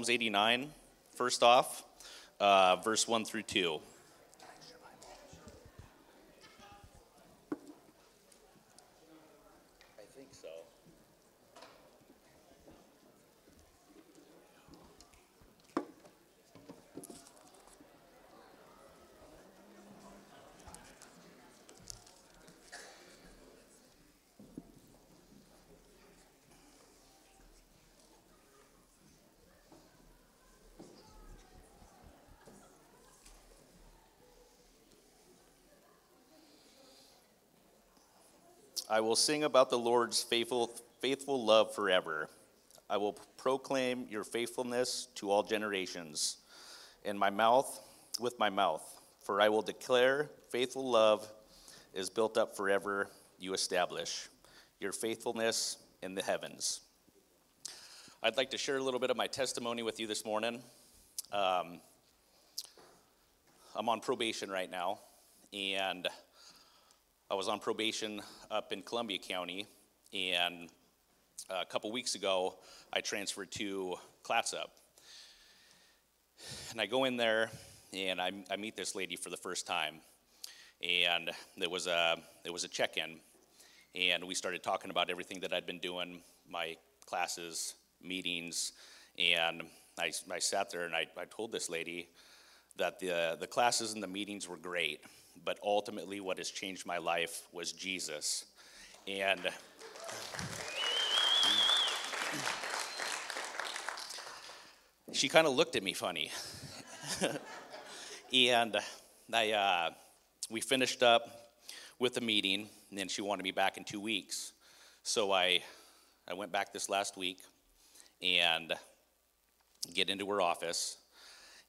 Psalms 89, first off, uh, verse 1 through 2. I will sing about the Lord's faithful, faithful love forever. I will proclaim your faithfulness to all generations. In my mouth, with my mouth, for I will declare faithful love is built up forever, you establish your faithfulness in the heavens. I'd like to share a little bit of my testimony with you this morning. Um, I'm on probation right now, and I was on probation up in Columbia County, and uh, a couple weeks ago, I transferred to Clatsop. And I go in there, and I, I meet this lady for the first time, and there was a it was a check-in, and we started talking about everything that I'd been doing, my classes, meetings, and I, I sat there and I, I told this lady that the the classes and the meetings were great but ultimately, what has changed my life was Jesus. And she kind of looked at me funny. and I, uh, we finished up with the meeting, and then she wanted me back in two weeks. So I, I went back this last week and get into her office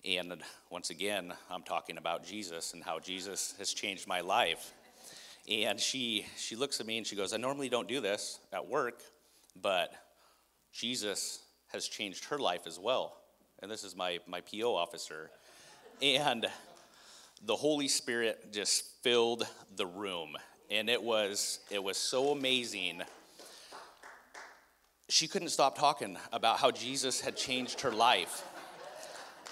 and once again, I'm talking about Jesus and how Jesus has changed my life. And she, she looks at me and she goes, I normally don't do this at work, but Jesus has changed her life as well. And this is my, my PO officer. And the Holy Spirit just filled the room. And it was, it was so amazing. She couldn't stop talking about how Jesus had changed her life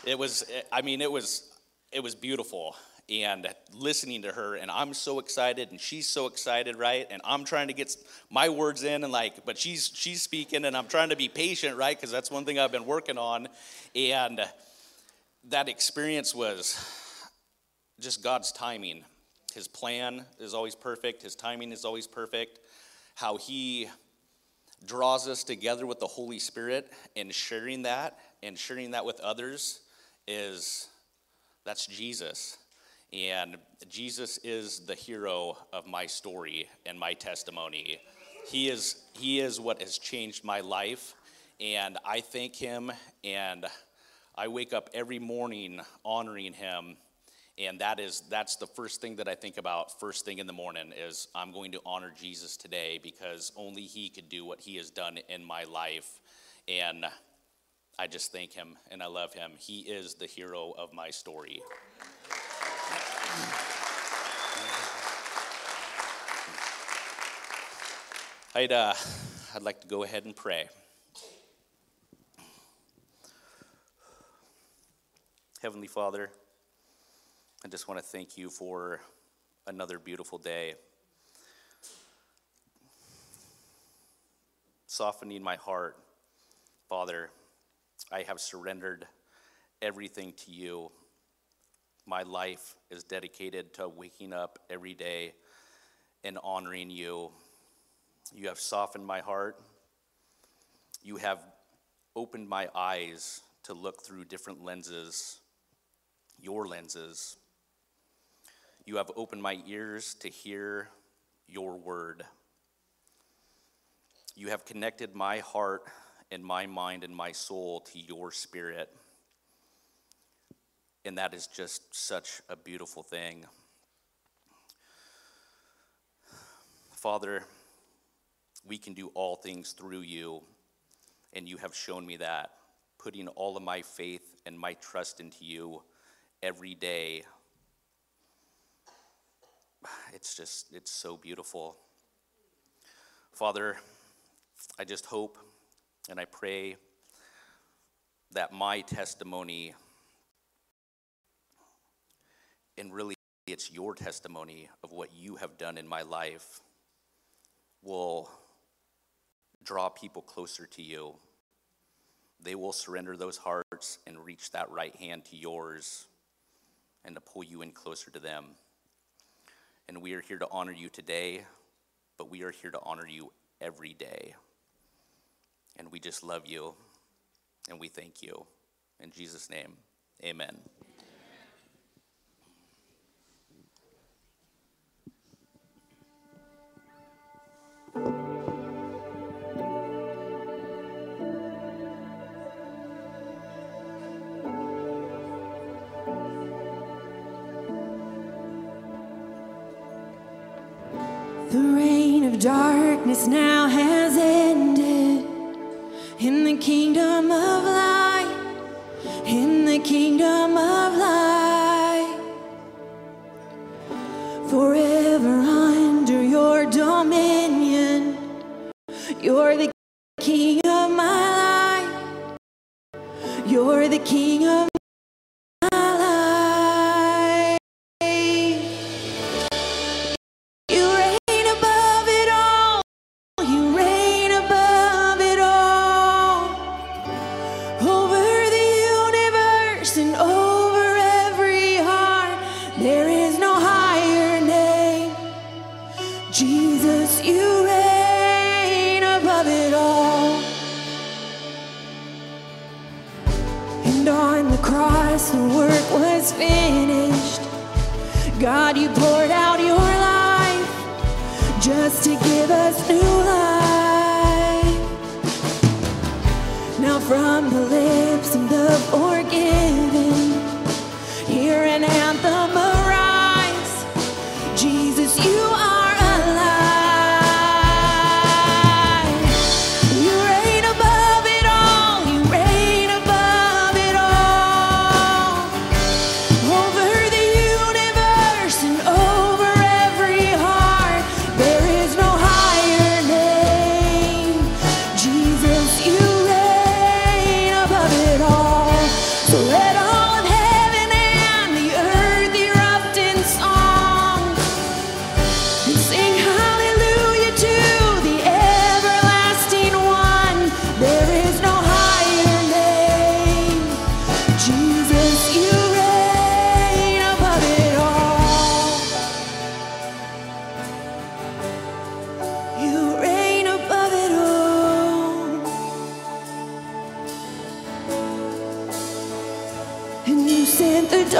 it was, I mean, it was, it was beautiful. And listening to her, and I'm so excited, and she's so excited, right? And I'm trying to get my words in, and like, but she's she's speaking, and I'm trying to be patient, right? Because that's one thing I've been working on. And that experience was just God's timing. His plan is always perfect, His timing is always perfect. How He draws us together with the Holy Spirit and sharing that and sharing that with others is that's Jesus. And Jesus is the hero of my story and my testimony. He is, he is what has changed my life. And I thank him and I wake up every morning honoring him. And that is that's the first thing that I think about first thing in the morning is I'm going to honor Jesus today because only he could do what he has done in my life. And I just thank him and I love him. He is the hero of my story. I'd, uh, I'd like to go ahead and pray. Heavenly Father, I just want to thank you for another beautiful day. Softening my heart, Father, I have surrendered everything to you. My life is dedicated to waking up every day and honoring you. You have softened my heart. You have opened my eyes to look through different lenses, your lenses. You have opened my ears to hear your word. You have connected my heart and my mind and my soul to your spirit. And that is just such a beautiful thing. Father, we can do all things through you, and you have shown me that. Putting all of my faith and my trust into you every day. It's just, it's so beautiful. Father, I just hope and I pray that my testimony and really it's your testimony of what you have done in my life will draw people closer to you. They will surrender those hearts and reach that right hand to yours and to pull you in closer to them. And we are here to honor you today, but we are here to honor you every day. And we just love you and we thank you. In Jesus' name, amen. darkness now has kingdom of light, in the kingdom of light.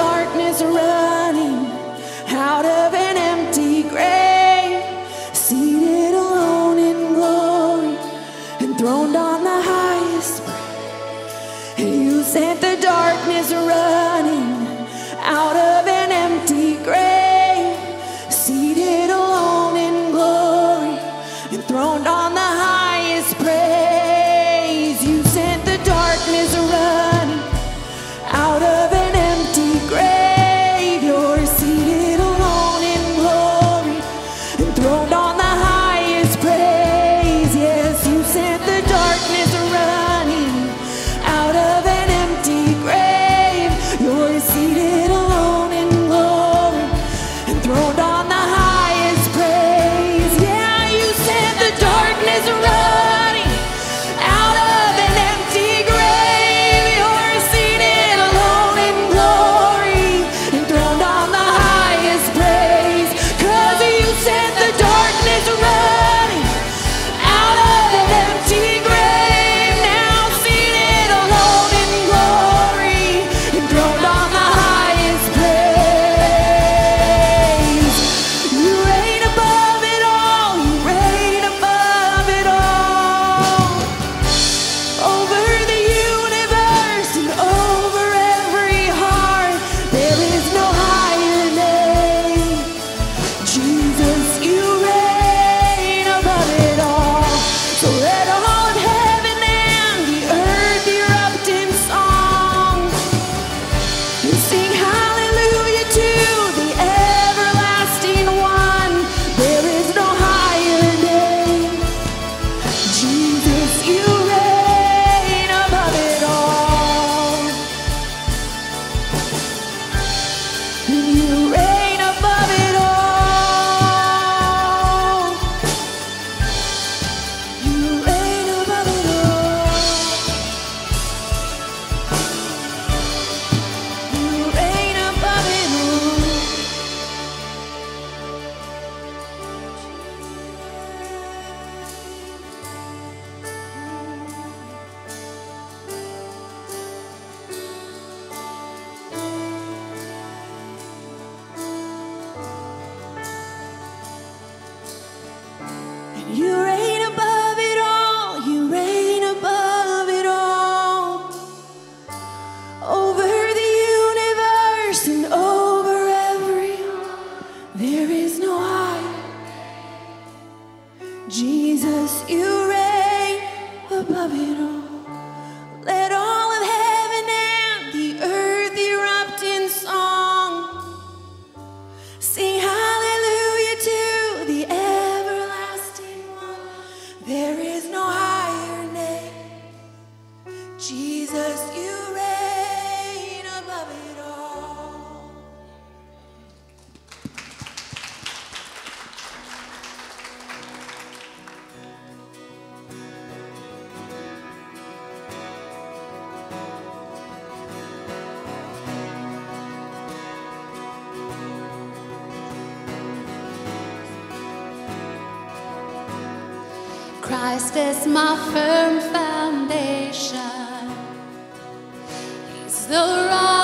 darkness Christ is my firm foundation. He's the rock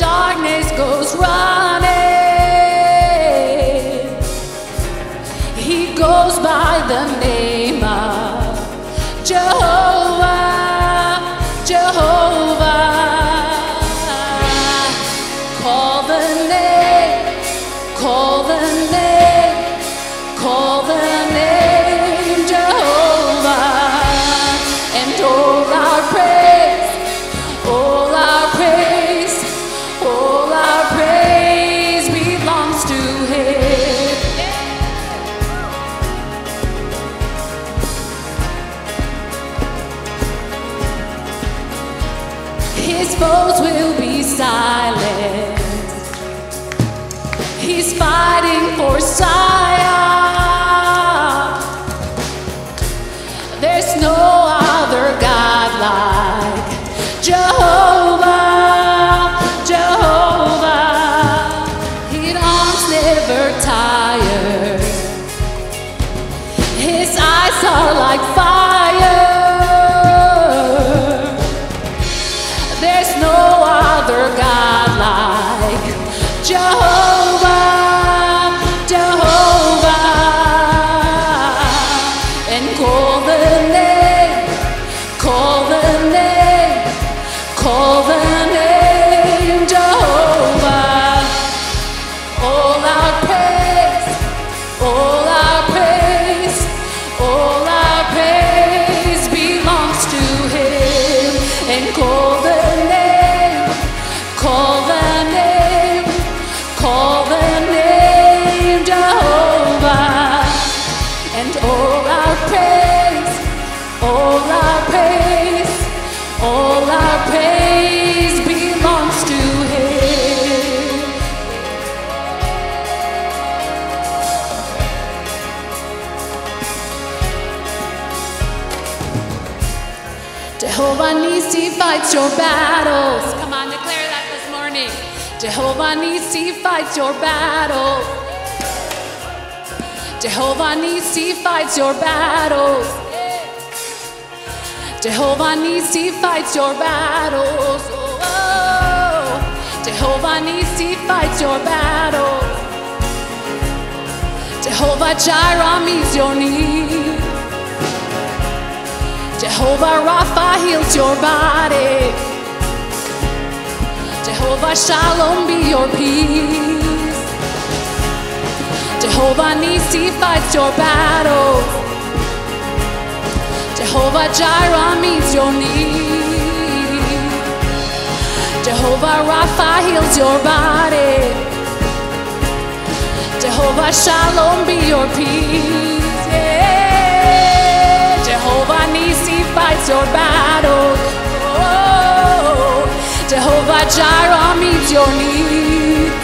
darkness goes wrong. your battles. Come on, declare that this morning. Jehovah Nisi fights your battles. Jehovah Nisi fights your battles. Jehovah Nisi fights your battles. Jehovah Nisi fights your battles. Jehovah Jireh meets your needs. Jehovah Rapha heals your body. Jehovah Shalom be your peace. Jehovah Nisi fights your battle. Jehovah Jireh meets your need. Jehovah Rapha heals your body. Jehovah Shalom be your peace. Fights your battle. Oh. Jehovah Jireh meets your needs.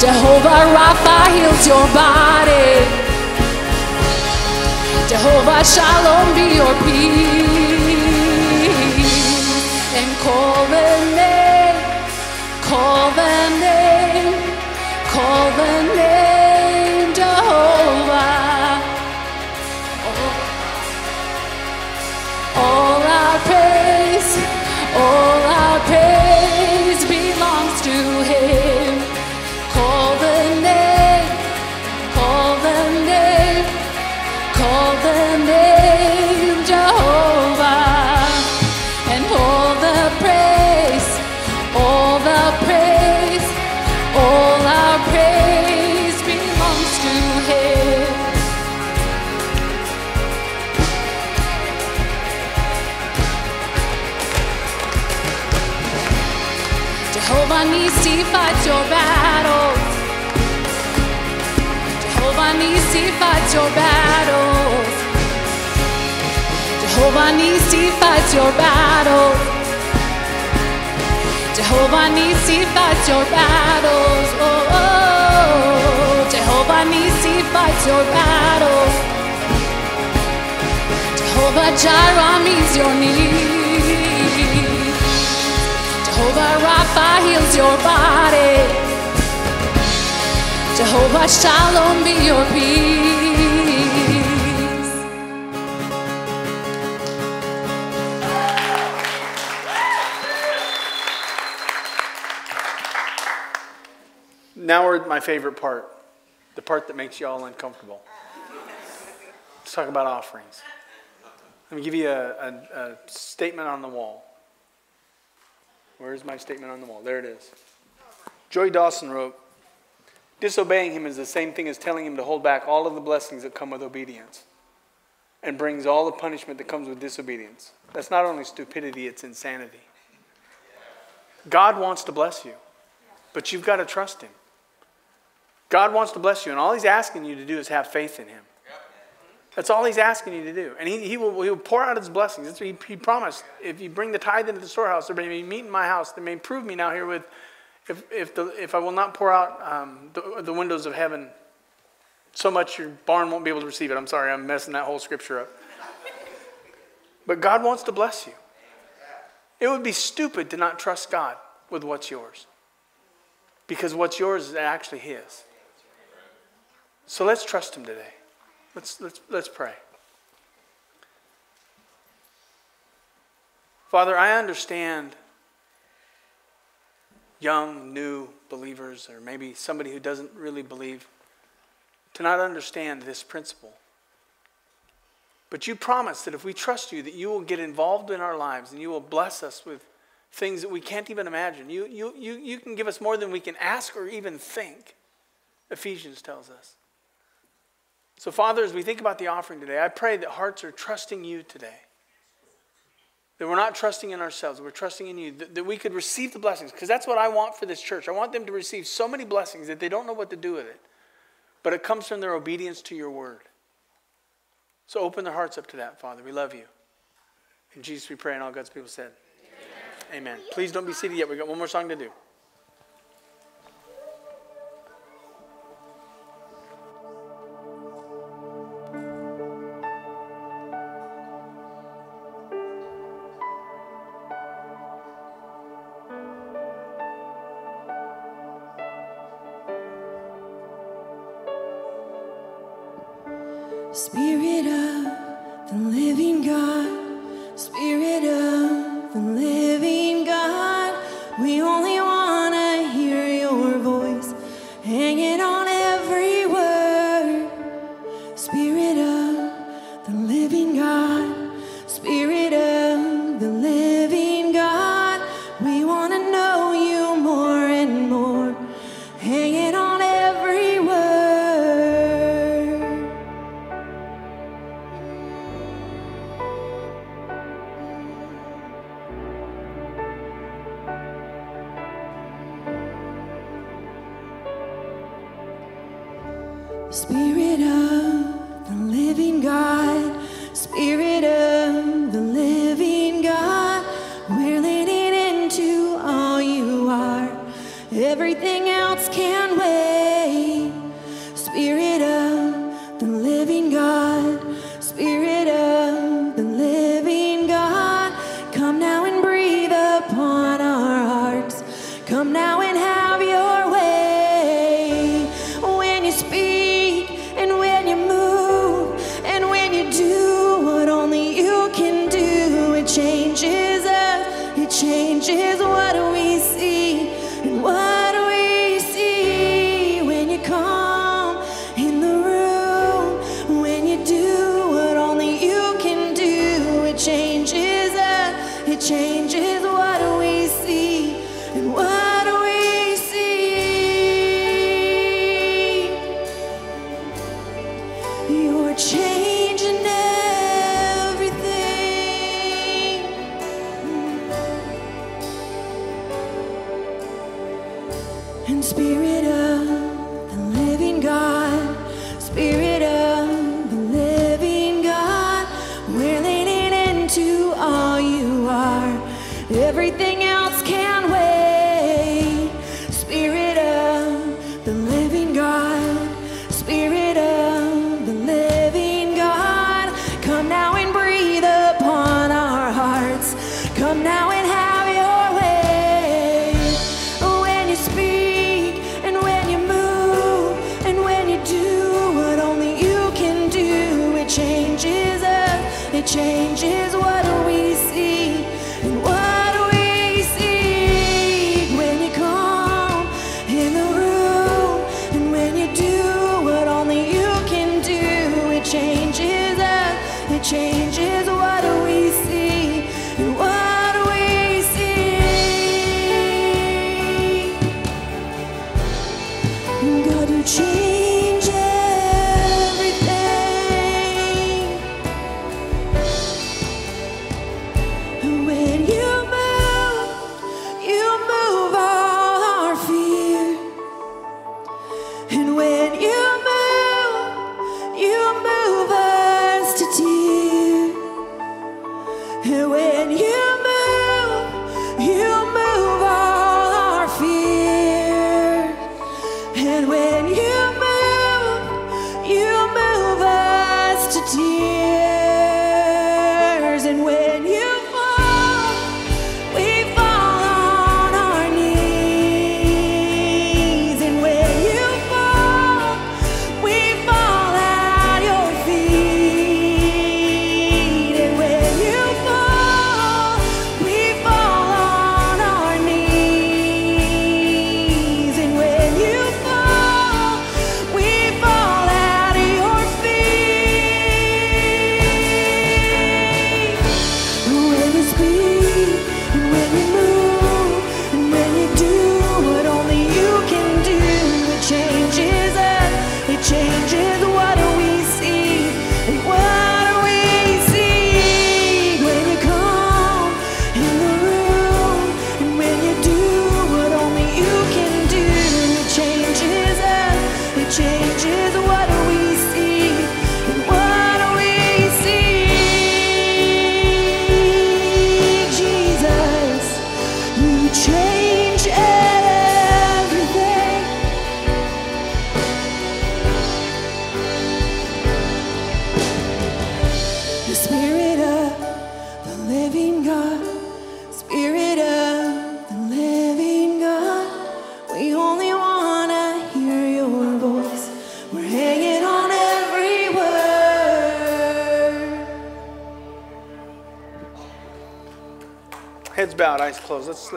Jehovah Rapha heals your body. Jehovah Shalom be your peace. Jehovah Nisi fights your battles. Jehovah Nisi fights your battles. Oh, oh. oh. Jehovah Nisi fights your battles. Jehovah Jireh meets your needs. Jehovah Rapha heals your body. Jehovah Shalom be your peace. Now we're at my favorite part, the part that makes you all uncomfortable. Let's talk about offerings. Let me give you a, a, a statement on the wall. Where's my statement on the wall? There it is. Joy Dawson wrote Disobeying him is the same thing as telling him to hold back all of the blessings that come with obedience and brings all the punishment that comes with disobedience. That's not only stupidity, it's insanity. God wants to bless you, but you've got to trust him. God wants to bless you, and all he's asking you to do is have faith in him. That's all he's asking you to do. And he, he, will, he will pour out his blessings. That's what he, he promised. If you bring the tithe into the storehouse, there may be meat in my house. They may prove me now here with, if, if, the, if I will not pour out um, the, the windows of heaven so much your barn won't be able to receive it. I'm sorry, I'm messing that whole scripture up. But God wants to bless you. It would be stupid to not trust God with what's yours. Because what's yours is actually His. So let's trust Him today. Let's, let's, let's pray. Father, I understand young, new believers, or maybe somebody who doesn't really believe, to not understand this principle. But you promise that if we trust you, that you will get involved in our lives and you will bless us with things that we can't even imagine. You, you, you, you can give us more than we can ask or even think, Ephesians tells us. So, Father, as we think about the offering today, I pray that hearts are trusting you today. That we're not trusting in ourselves, we're trusting in you, that, that we could receive the blessings. Because that's what I want for this church. I want them to receive so many blessings that they don't know what to do with it. But it comes from their obedience to your word. So open their hearts up to that, Father. We love you. In Jesus we pray, and all God's people said, Amen. Amen. Please don't be seated yet. We've got one more song to do.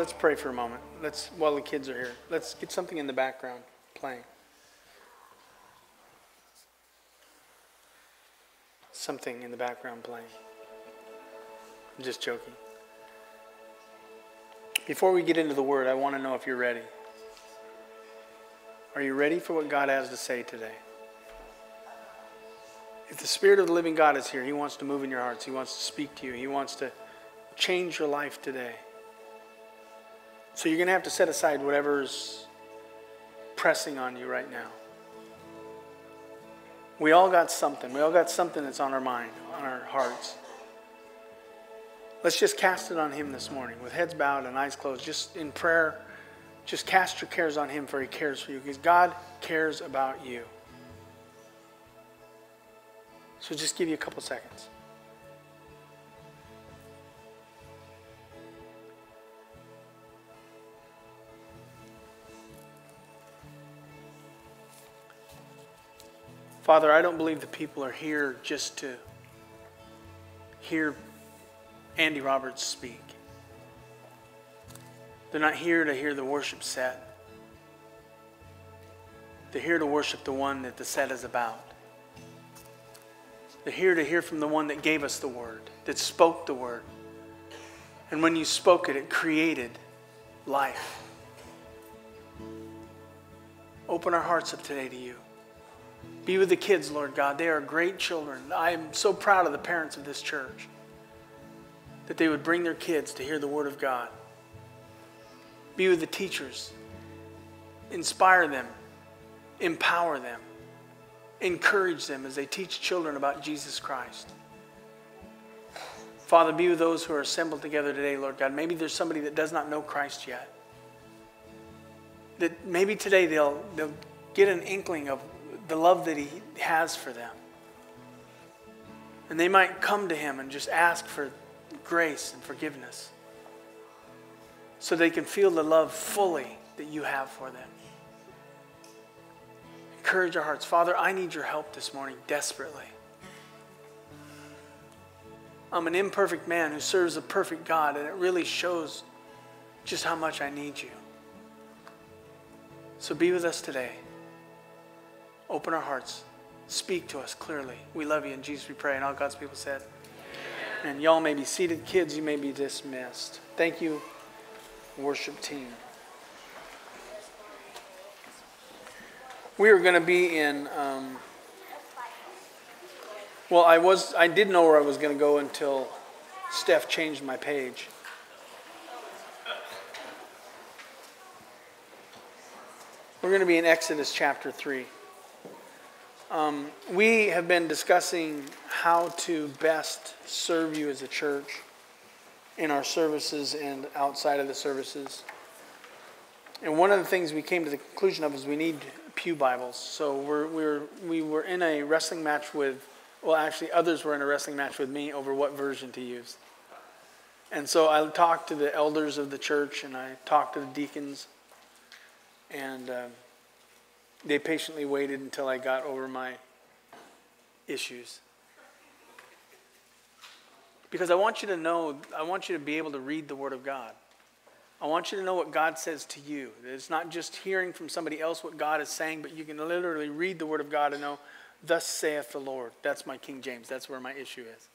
Let's pray for a moment. Let's while the kids are here. Let's get something in the background playing. Something in the background playing. I'm just joking. Before we get into the word, I want to know if you're ready. Are you ready for what God has to say today? If the Spirit of the living God is here, He wants to move in your hearts. He wants to speak to you. He wants to change your life today. So you're going to have to set aside whatever's pressing on you right now. We all got something. We all got something that's on our mind, on our hearts. Let's just cast it on Him this morning with heads bowed and eyes closed, just in prayer. Just cast your cares on Him, for He cares for you, because God cares about you. So just give you a couple seconds. Father, I don't believe the people are here just to hear Andy Roberts speak. They're not here to hear the worship set. They're here to worship the one that the set is about. They're here to hear from the one that gave us the word, that spoke the word. And when you spoke it, it created life. Open our hearts up today to you. Be with the kids, Lord God. They are great children. I am so proud of the parents of this church that they would bring their kids to hear the Word of God. Be with the teachers. Inspire them. Empower them. Encourage them as they teach children about Jesus Christ. Father, be with those who are assembled together today, Lord God. Maybe there's somebody that does not know Christ yet. That maybe today they'll, they'll get an inkling of the love that He has for them. And they might come to Him and just ask for grace and forgiveness so they can feel the love fully that you have for them. Encourage our hearts. Father, I need your help this morning desperately. I'm an imperfect man who serves a perfect God, and it really shows just how much I need you. So be with us today. Open our hearts. Speak to us clearly. We love you. In Jesus we pray. And all God's people said, and y'all may be seated. Kids, you may be dismissed. Thank you, worship team. We are going to be in. Um, well, I was. I didn't know where I was going to go until Steph changed my page. We're going to be in Exodus chapter 3. Um, we have been discussing how to best serve you as a church in our services and outside of the services. And one of the things we came to the conclusion of is we need Pew Bibles. So we're, we're, we were in a wrestling match with, well, actually, others were in a wrestling match with me over what version to use. And so I talked to the elders of the church and I talked to the deacons. And. Uh, they patiently waited until I got over my issues. Because I want you to know, I want you to be able to read the Word of God. I want you to know what God says to you. It's not just hearing from somebody else what God is saying, but you can literally read the Word of God and know, Thus saith the Lord. That's my King James. That's where my issue is.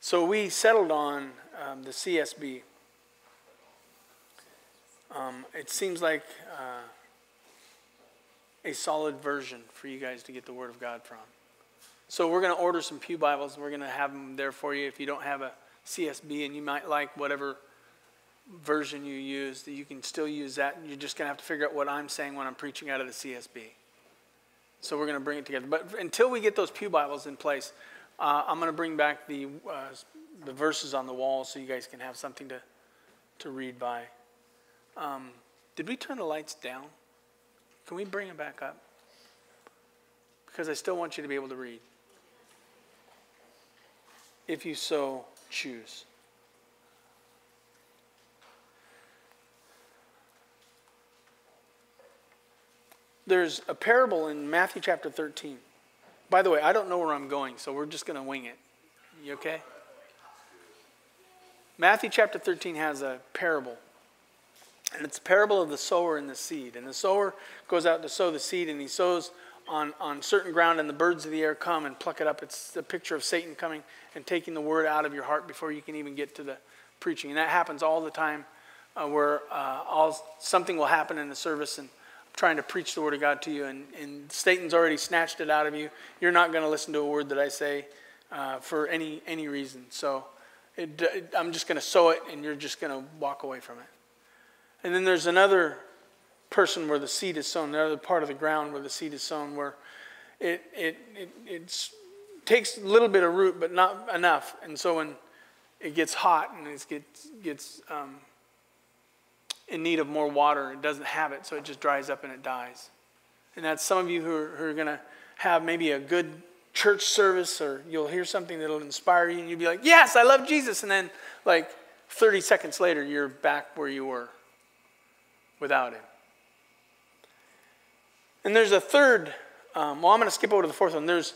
So we settled on um, the CSB. Um, it seems like. Uh, a solid version for you guys to get the Word of God from. So we're going to order some Pew Bibles. We're going to have them there for you. If you don't have a CSB and you might like whatever version you use, that you can still use that. You're just going to have to figure out what I'm saying when I'm preaching out of the CSB. So we're going to bring it together. But until we get those Pew Bibles in place, uh, I'm going to bring back the, uh, the verses on the wall so you guys can have something to, to read by. Um, did we turn the lights down? Can we bring it back up? Because I still want you to be able to read. If you so choose. There's a parable in Matthew chapter 13. By the way, I don't know where I'm going, so we're just going to wing it. You okay? Matthew chapter 13 has a parable and it's a parable of the sower and the seed. And the sower goes out to sow the seed, and he sows on, on certain ground, and the birds of the air come and pluck it up. It's the picture of Satan coming and taking the word out of your heart before you can even get to the preaching. And that happens all the time uh, where uh, all, something will happen in the service, and I'm trying to preach the word of God to you, and, and Satan's already snatched it out of you. You're not going to listen to a word that I say uh, for any, any reason. So it, it, I'm just going to sow it, and you're just going to walk away from it. And then there's another person where the seed is sown, another part of the ground where the seed is sown, where it, it, it takes a little bit of root, but not enough. And so when it gets hot and it gets, gets um, in need of more water, it doesn't have it, so it just dries up and it dies. And that's some of you who are, who are going to have maybe a good church service or you'll hear something that'll inspire you and you'll be like, Yes, I love Jesus. And then, like 30 seconds later, you're back where you were without Him. And there's a third, um, well, I'm going to skip over to the fourth one. There's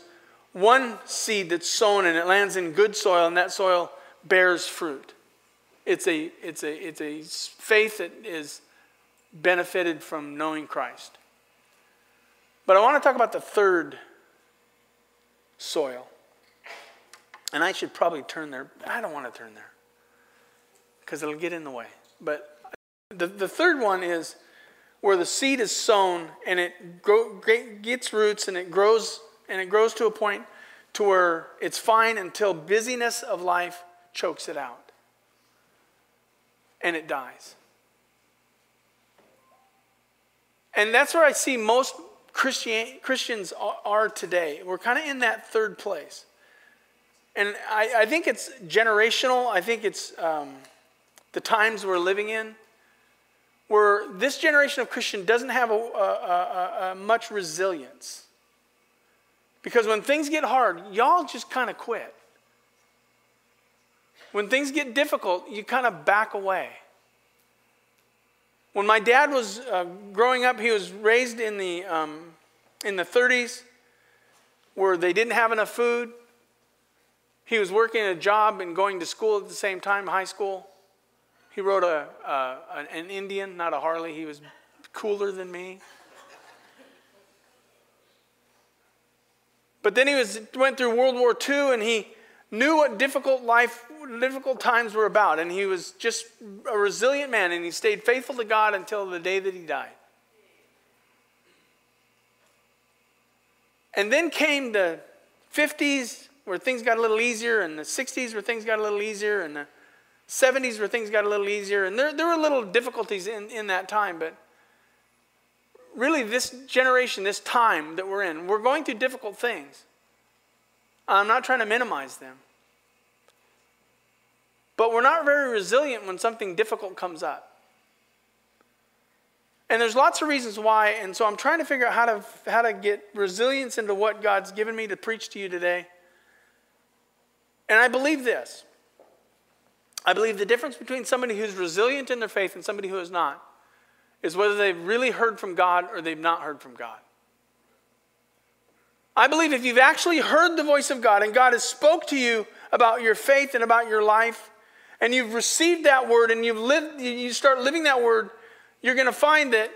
one seed that's sown and it lands in good soil, and that soil bears fruit. It's a, it's a, it's a faith that is benefited from knowing Christ. But I want to talk about the third soil. And I should probably turn there. I don't want to turn there because it'll get in the way. But the, the third one is where the seed is sown and it grow, gets roots and it grows and it grows to a point to where it's fine until busyness of life chokes it out and it dies. And that's where I see most Christian, Christians are today. We're kind of in that third place. And I, I, think it's generational. I think it's um, the times we're living in where this generation of Christian doesn't have a, a, a, much resilience. Because when things get hard, y'all just kind of quit. When things get difficult, you kind of back away. When my dad was uh, growing up, he was raised in the, um, in the 30s where they didn't have enough food. He was working a job and going to school at the same time, high school. He rode a, uh, an Indian, not a Harley. He was cooler than me. But then he was, went through World War II and he knew what difficult life, difficult times were about. And he was just a resilient man and he stayed faithful to God until the day that he died. And then came the 50s where things got a little easier, and the 60s where things got a little easier, and the 70s where things got a little easier. And there, there were little difficulties in, in that time, but really, this generation, this time that we're in, we're going through difficult things. I'm not trying to minimize them. But we're not very resilient when something difficult comes up. And there's lots of reasons why, and so I'm trying to figure out how to, how to get resilience into what God's given me to preach to you today. And I believe this. I believe the difference between somebody who's resilient in their faith and somebody who is not is whether they've really heard from God or they've not heard from God. I believe if you've actually heard the voice of God and God has spoke to you about your faith and about your life, and you've received that word and you've lived, you start living that word, you're going to find that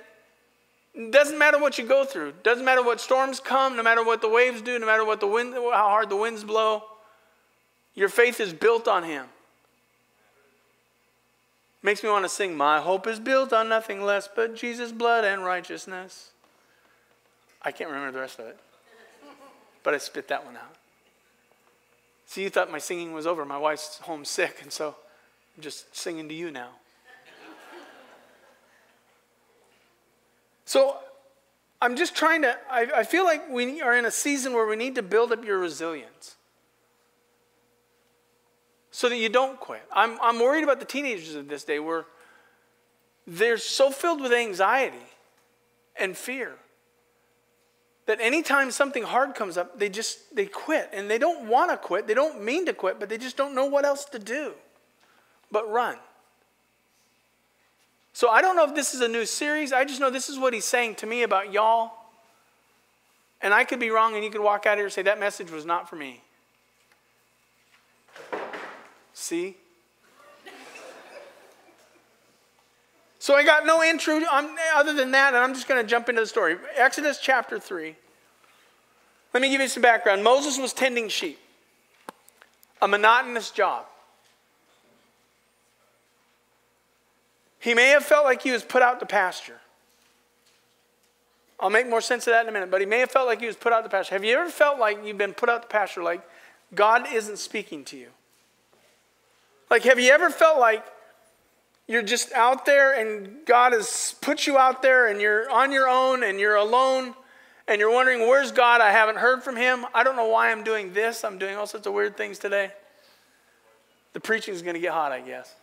it doesn't matter what you go through, doesn't matter what storms come, no matter what the waves do, no matter what the wind, how hard the winds blow, your faith is built on Him. Makes me want to sing, My hope is built on nothing less but Jesus' blood and righteousness. I can't remember the rest of it, but I spit that one out. See, you thought my singing was over. My wife's home sick, and so I'm just singing to you now. So I'm just trying to, I, I feel like we are in a season where we need to build up your resilience so that you don't quit. I'm, I'm worried about the teenagers of this day where they're so filled with anxiety and fear that anytime something hard comes up they just they quit. And they don't want to quit. They don't mean to quit but they just don't know what else to do but run. So i don't know if this is a new series. I just know this is what he's saying to me about y'all. And i could be wrong and you could walk out here and say that message was not for me See? So I got no intro other than that, and I'm just going to jump into the story. Exodus chapter 3. Let me give you some background. Moses was tending sheep, a monotonous job. He may have felt like he was put out to pasture. I'll make more sense of that in a minute, but he may have felt like he was put out to pasture. Have you ever felt like you've been put out to pasture, like God isn't speaking to you? Like, have you ever felt like you're just out there and God has put you out there and you're on your own and you're alone and you're wondering, where's God? I haven't heard from him. I don't know why I'm doing this. I'm doing all sorts of weird things today. The preaching is going to get hot, I guess.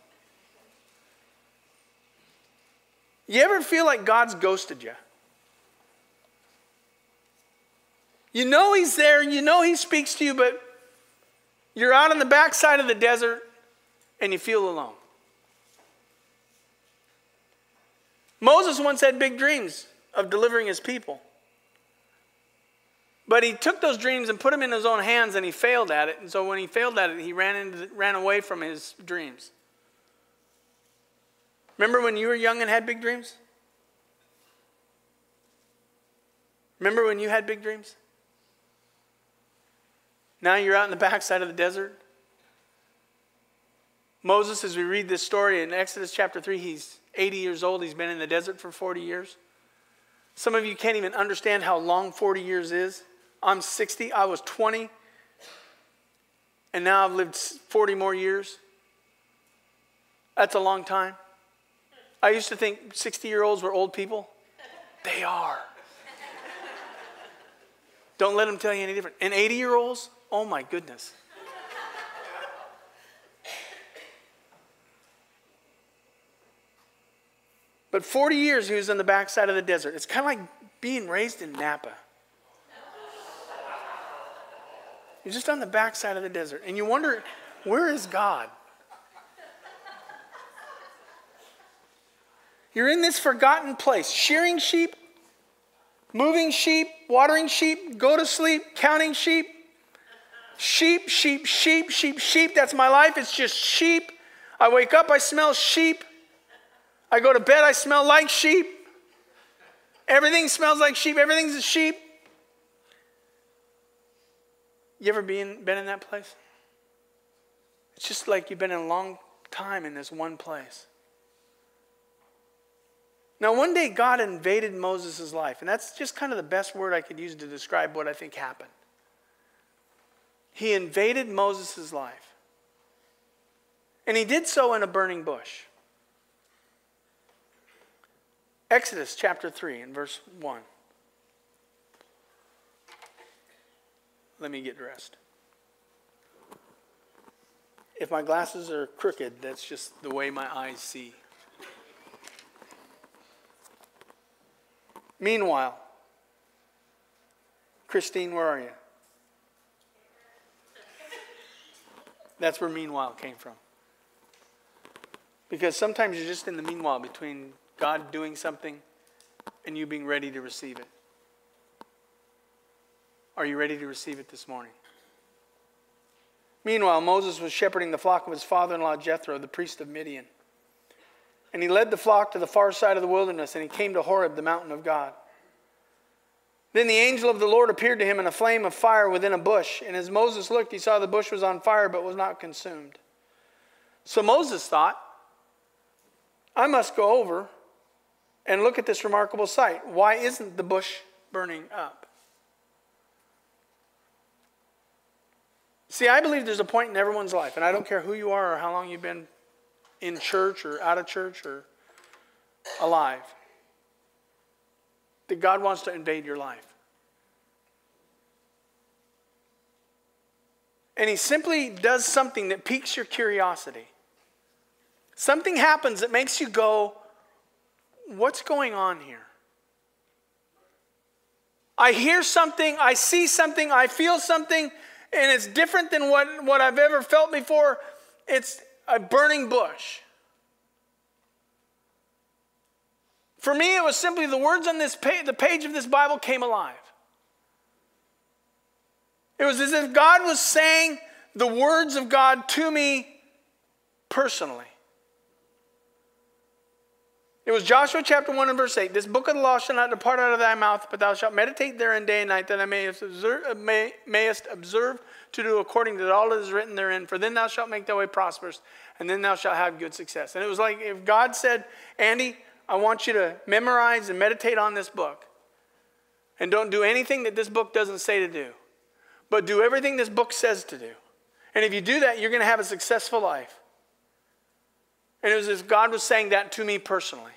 You ever feel like God's ghosted you? You know He's there, you know He speaks to you, but you're out on the backside of the desert and you feel alone. Moses once had big dreams of delivering his people. But he took those dreams and put them in his own hands and he failed at it. And so when he failed at it, he ran, into, ran away from his dreams. Remember when you were young and had big dreams? Remember when you had big dreams? Now you're out in the backside of the desert. Moses, as we read this story in Exodus chapter 3, he's 80 years old. He's been in the desert for 40 years. Some of you can't even understand how long 40 years is. I'm 60. I was 20. And now I've lived 40 more years. That's a long time. I used to think 60 year olds were old people. They are. Don't let them tell you any different. And 80 year olds, oh my goodness. But 40 years he was on the backside of the desert. It's kind of like being raised in Napa. You're just on the backside of the desert, and you wonder, where is God? You're in this forgotten place, shearing sheep, moving sheep, watering sheep, go to sleep, counting sheep. Sheep, sheep, sheep, sheep, sheep. That's my life. It's just sheep. I wake up, I smell sheep. I go to bed, I smell like sheep. Everything smells like sheep. Everything's a sheep. You ever been, been in that place? It's just like you've been in a long time in this one place. Now, one day God invaded Moses' life, and that's just kind of the best word I could use to describe what I think happened. He invaded Moses' life, and he did so in a burning bush. Exodus chapter 3 and verse 1. Let me get dressed. If my glasses are crooked, that's just the way my eyes see. Meanwhile, Christine, where are you? That's where meanwhile came from. Because sometimes you're just in the meanwhile between God doing something and you being ready to receive it. Are you ready to receive it this morning? Meanwhile, Moses was shepherding the flock of his father in law Jethro, the priest of Midian. And he led the flock to the far side of the wilderness, and he came to Horeb, the mountain of God. Then the angel of the Lord appeared to him in a flame of fire within a bush. And as Moses looked, he saw the bush was on fire, but was not consumed. So Moses thought, I must go over and look at this remarkable sight. Why isn't the bush burning up? See, I believe there's a point in everyone's life, and I don't care who you are or how long you've been in church or out of church or alive, that God wants to invade your life. And He simply does something that piques your curiosity. Something happens that makes you go, What's going on here? I hear something, I see something, I feel something, and it's different than what, what I've ever felt before. It's a burning bush. For me, it was simply the words on this page, the page of this Bible came alive. It was as if God was saying the words of God to me personally. It was Joshua chapter 1 and verse 8. This book of the law shall not depart out of thy mouth, but thou shalt meditate therein day and night, that thou mayest observe, uh, may, mayest observe to do according to all that is written therein. For then thou shalt make thy way prosperous, and then thou shalt have good success. And it was like if God said, Andy, I want you to memorize and meditate on this book. And don't do anything that this book doesn't say to do, but do everything this book says to do. And if you do that, you're going to have a successful life. And it was as God was saying that to me personally.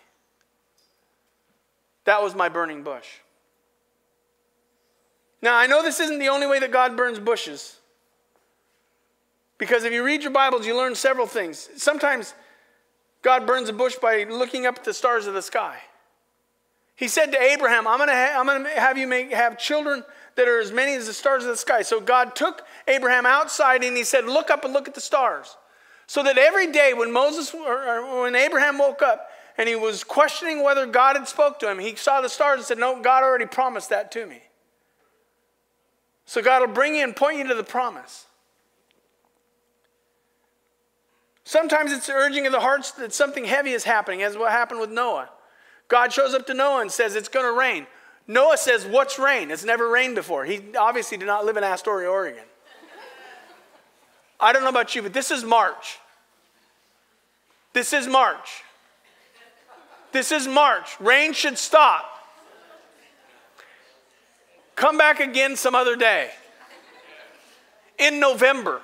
That was my burning bush. Now, I know this isn't the only way that God burns bushes. Because if you read your Bibles, you learn several things. Sometimes God burns a bush by looking up at the stars of the sky. He said to Abraham, I'm going ha- to have you make, have children that are as many as the stars of the sky. So God took Abraham outside and he said, Look up and look at the stars. So that every day when Moses or, when Abraham woke up and he was questioning whether God had spoke to him, he saw the stars and said, No, God already promised that to me. So God will bring you and point you to the promise. Sometimes it's the urging of the hearts that something heavy is happening, as what happened with Noah. God shows up to Noah and says, It's going to rain. Noah says, What's rain? It's never rained before. He obviously did not live in Astoria, Oregon. I don't know about you, but this is March. This is March. This is March. Rain should stop. Come back again some other day. In November.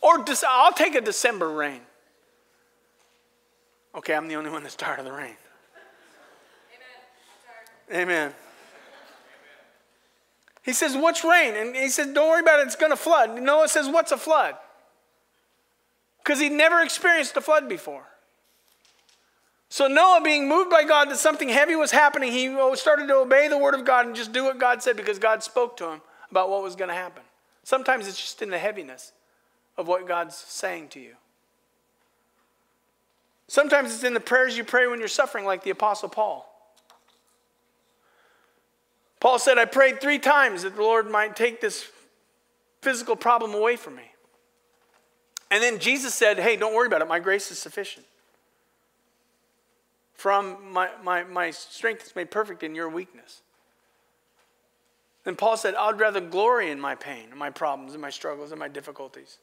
Or I'll take a December rain. Okay, I'm the only one that's tired of the rain. Amen. Amen. He says, What's rain? And he says, Don't worry about it, it's going to flood. Noah says, What's a flood? Because he'd never experienced a flood before. So Noah, being moved by God that something heavy was happening, he started to obey the word of God and just do what God said because God spoke to him about what was going to happen. Sometimes it's just in the heaviness of what God's saying to you. Sometimes it's in the prayers you pray when you're suffering, like the Apostle Paul. Paul said, I prayed three times that the Lord might take this physical problem away from me. And then Jesus said, Hey, don't worry about it. My grace is sufficient. From my, my, my strength is made perfect in your weakness. And Paul said, I'd rather glory in my pain, my problems, and my struggles, and my difficulties.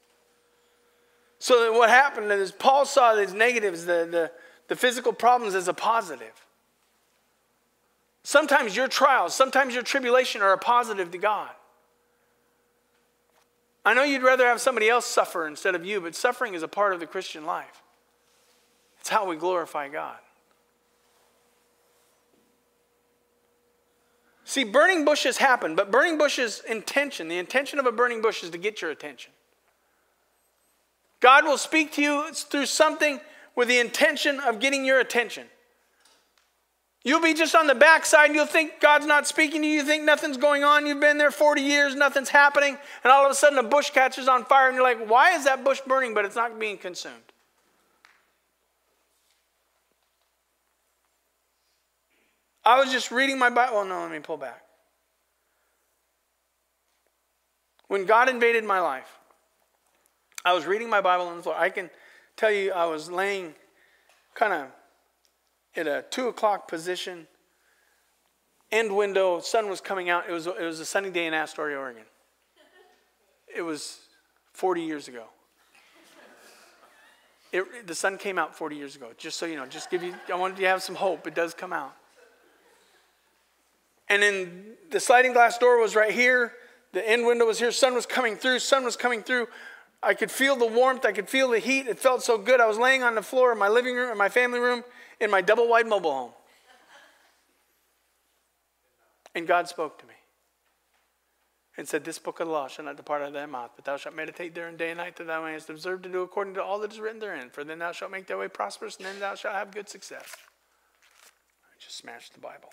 So that what happened is Paul saw these negatives, the, the, the physical problems, as a positive. Sometimes your trials, sometimes your tribulation are a positive to God. I know you'd rather have somebody else suffer instead of you, but suffering is a part of the Christian life. It's how we glorify God. See, burning bushes happen, but burning bushes' intention, the intention of a burning bush is to get your attention. God will speak to you through something with the intention of getting your attention. You'll be just on the backside and you'll think God's not speaking to you. You think nothing's going on. You've been there 40 years, nothing's happening. And all of a sudden a bush catches on fire and you're like, why is that bush burning but it's not being consumed? I was just reading my Bible. Well, no, let me pull back. When God invaded my life, I was reading my Bible on the floor. I can tell you, I was laying kind of in a two o'clock position, end window, sun was coming out. It was, it was a sunny day in Astoria, Oregon. It was 40 years ago. It, the sun came out 40 years ago, just so you know, just give you, I wanted you to have some hope. It does come out. And then the sliding glass door was right here. The end window was here. Sun was coming through. Sun was coming through. I could feel the warmth. I could feel the heat. It felt so good. I was laying on the floor in my living room, in my family room, in my double wide mobile home. And God spoke to me and said, This book of the law shall not depart out of thy mouth, but thou shalt meditate therein day and night, that thou mayest observe to do according to all that is written therein. For then thou shalt make thy way prosperous, and then thou shalt have good success. I just smashed the Bible.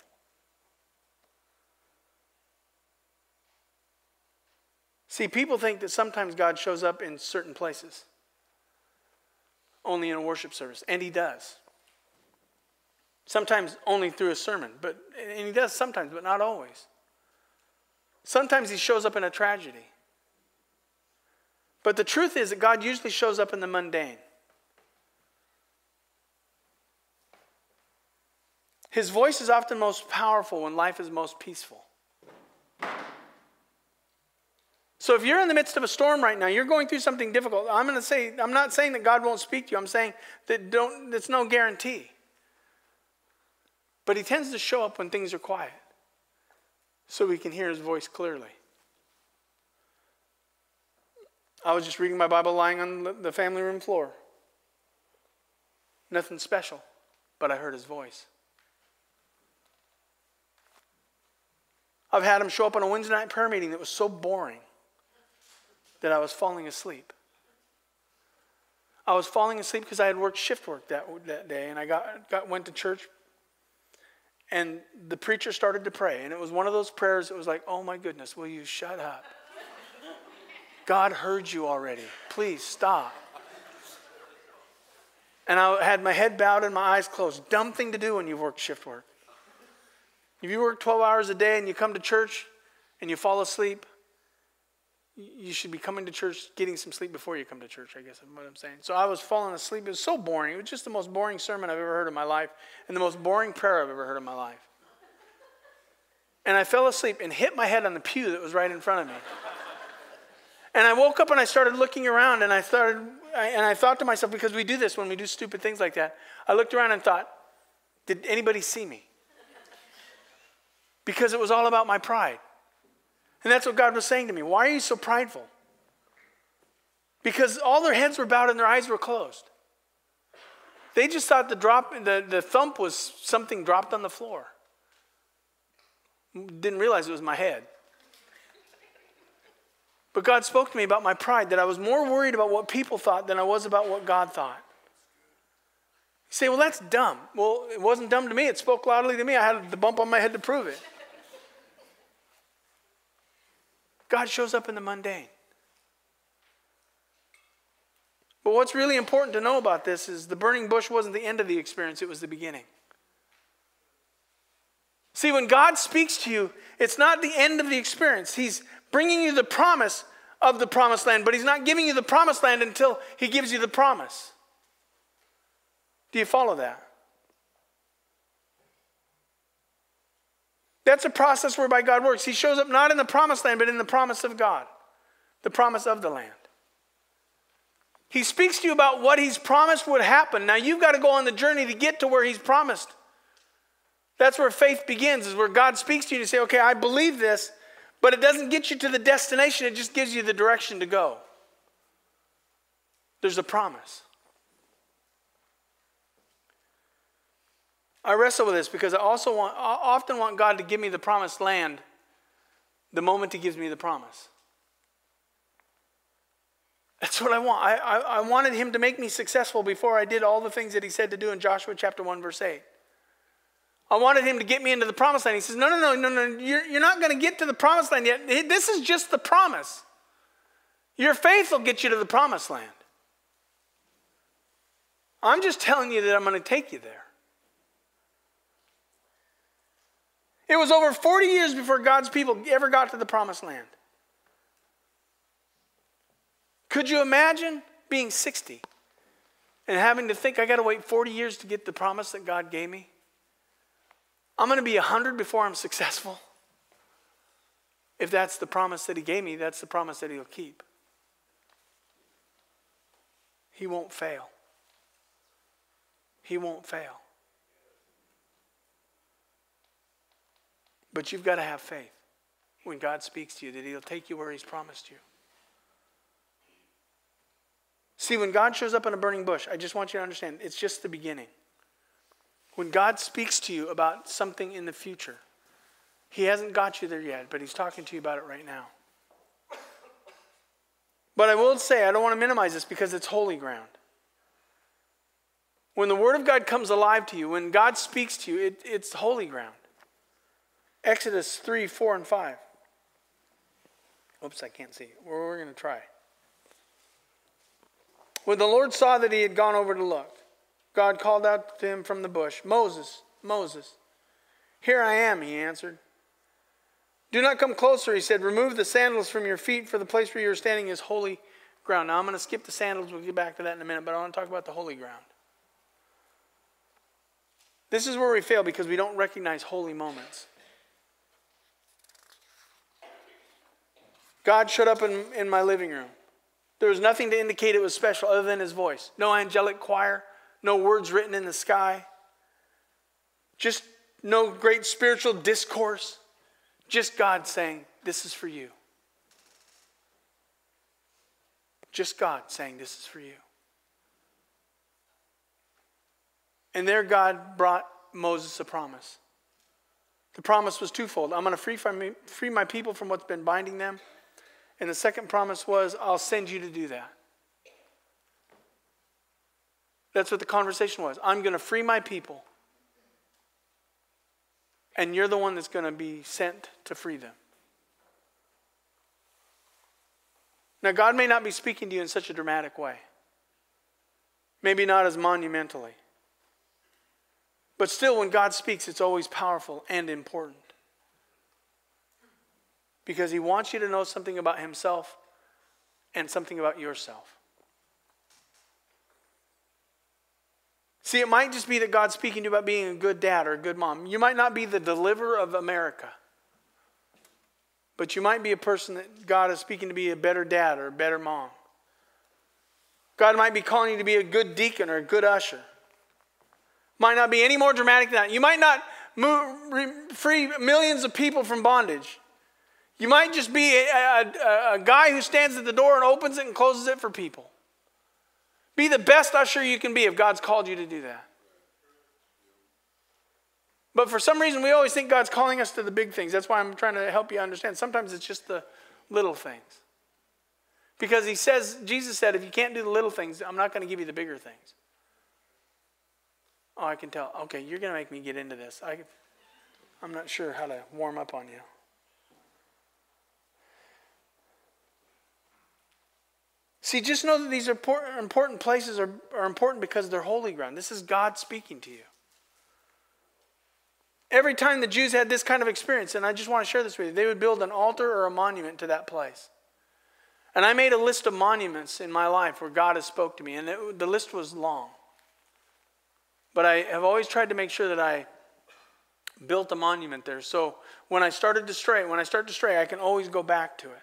See, people think that sometimes God shows up in certain places, only in a worship service, and He does. Sometimes only through a sermon, but and He does sometimes, but not always. Sometimes He shows up in a tragedy. But the truth is that God usually shows up in the mundane. His voice is often most powerful when life is most peaceful. So if you're in the midst of a storm right now, you're going through something difficult. I'm going to say, I'm not saying that God won't speak to you. I'm saying that don't, it's no guarantee. But he tends to show up when things are quiet so we can hear his voice clearly. I was just reading my Bible lying on the family room floor. Nothing special, but I heard his voice. I've had him show up on a Wednesday night prayer meeting that was so boring that I was falling asleep. I was falling asleep because I had worked shift work that, that day, and I got, got went to church, and the preacher started to pray, and it was one of those prayers that was like, "Oh my goodness, will you shut up? God heard you already. Please stop." And I had my head bowed and my eyes closed. Dumb thing to do when you've worked shift work. If you work 12 hours a day and you come to church and you fall asleep, you should be coming to church, getting some sleep before you come to church, I guess is what I'm saying. So I was falling asleep. It was so boring. It was just the most boring sermon I've ever heard in my life and the most boring prayer I've ever heard in my life. And I fell asleep and hit my head on the pew that was right in front of me. And I woke up and I started looking around and I started, and I thought to myself, because we do this when we do stupid things like that, I looked around and thought, did anybody see me? Because it was all about my pride. And that's what God was saying to me. Why are you so prideful? Because all their heads were bowed and their eyes were closed. They just thought the drop, the, the thump was something dropped on the floor. Didn't realize it was my head. But God spoke to me about my pride, that I was more worried about what people thought than I was about what God thought. You say, well, that's dumb. Well, it wasn't dumb to me. It spoke loudly to me. I had the bump on my head to prove it. God shows up in the mundane. But what's really important to know about this is the burning bush wasn't the end of the experience, it was the beginning. See, when God speaks to you, it's not the end of the experience. He's bringing you the promise of the promised land, but He's not giving you the promised land until He gives you the promise. Do you follow that? That's a process whereby God works. He shows up not in the promised land, but in the promise of God, the promise of the land. He speaks to you about what He's promised would happen. Now you've got to go on the journey to get to where He's promised. That's where faith begins, is where God speaks to you to say, okay, I believe this, but it doesn't get you to the destination, it just gives you the direction to go. There's a promise. I wrestle with this because I also want, often want God to give me the promised land the moment He gives me the promise. That's what I want. I, I, I, wanted Him to make me successful before I did all the things that He said to do in Joshua chapter 1, verse 8. I wanted Him to get me into the promised land. He says, No, no, no, no, no, you're, you're not going to get to the promised land yet. This is just the promise. Your faith will get you to the promised land. I'm just telling you that I'm going to take you there. It was over 40 years before God's people ever got to the promised land. Could you imagine being 60 and having to think, I got to wait 40 years to get the promise that God gave me? I'm going to be 100 before I'm successful. If that's the promise that He gave me, that's the promise that He'll keep. He won't fail. He won't fail. But you've got to have faith when God speaks to you that He'll take you where He's promised you. See, when God shows up in a burning bush, I just want you to understand it's just the beginning. When God speaks to you about something in the future, He hasn't got you there yet, but He's talking to you about it right now. But I will say, I don't want to minimize this because it's holy ground. When the Word of God comes alive to you, when God speaks to you, it, it's holy ground. Exodus 3, 4, and 5. Oops, I can't see. We're, we're going to try. When the Lord saw that he had gone over to look, God called out to him from the bush, Moses, Moses. Here I am, he answered. Do not come closer, he said. Remove the sandals from your feet, for the place where you're standing is holy ground. Now, I'm going to skip the sandals. We'll get back to that in a minute, but I want to talk about the holy ground. This is where we fail because we don't recognize holy moments. God showed up in, in my living room. There was nothing to indicate it was special other than his voice. No angelic choir, no words written in the sky, just no great spiritual discourse. Just God saying, This is for you. Just God saying, This is for you. And there, God brought Moses a promise. The promise was twofold I'm going to free, free my people from what's been binding them. And the second promise was, I'll send you to do that. That's what the conversation was. I'm going to free my people. And you're the one that's going to be sent to free them. Now, God may not be speaking to you in such a dramatic way, maybe not as monumentally. But still, when God speaks, it's always powerful and important. Because He wants you to know something about Himself and something about yourself. See, it might just be that God's speaking to you about being a good dad or a good mom. You might not be the deliverer of America, but you might be a person that God is speaking to be a better dad or a better mom. God might be calling you to be a good deacon or a good usher. Might not be any more dramatic than that. You might not move, free millions of people from bondage. You might just be a, a, a guy who stands at the door and opens it and closes it for people. Be the best usher you can be if God's called you to do that. But for some reason, we always think God's calling us to the big things. That's why I'm trying to help you understand. Sometimes it's just the little things. Because he says, Jesus said, if you can't do the little things, I'm not going to give you the bigger things. Oh, I can tell. Okay, you're going to make me get into this. I, I'm not sure how to warm up on you. See, just know that these important places are, are important because they're holy ground. This is God speaking to you. Every time the Jews had this kind of experience, and I just want to share this with you, they would build an altar or a monument to that place. And I made a list of monuments in my life where God has spoke to me, and it, the list was long. But I have always tried to make sure that I built a monument there. So when I started to stray, when I start to stray, I can always go back to it.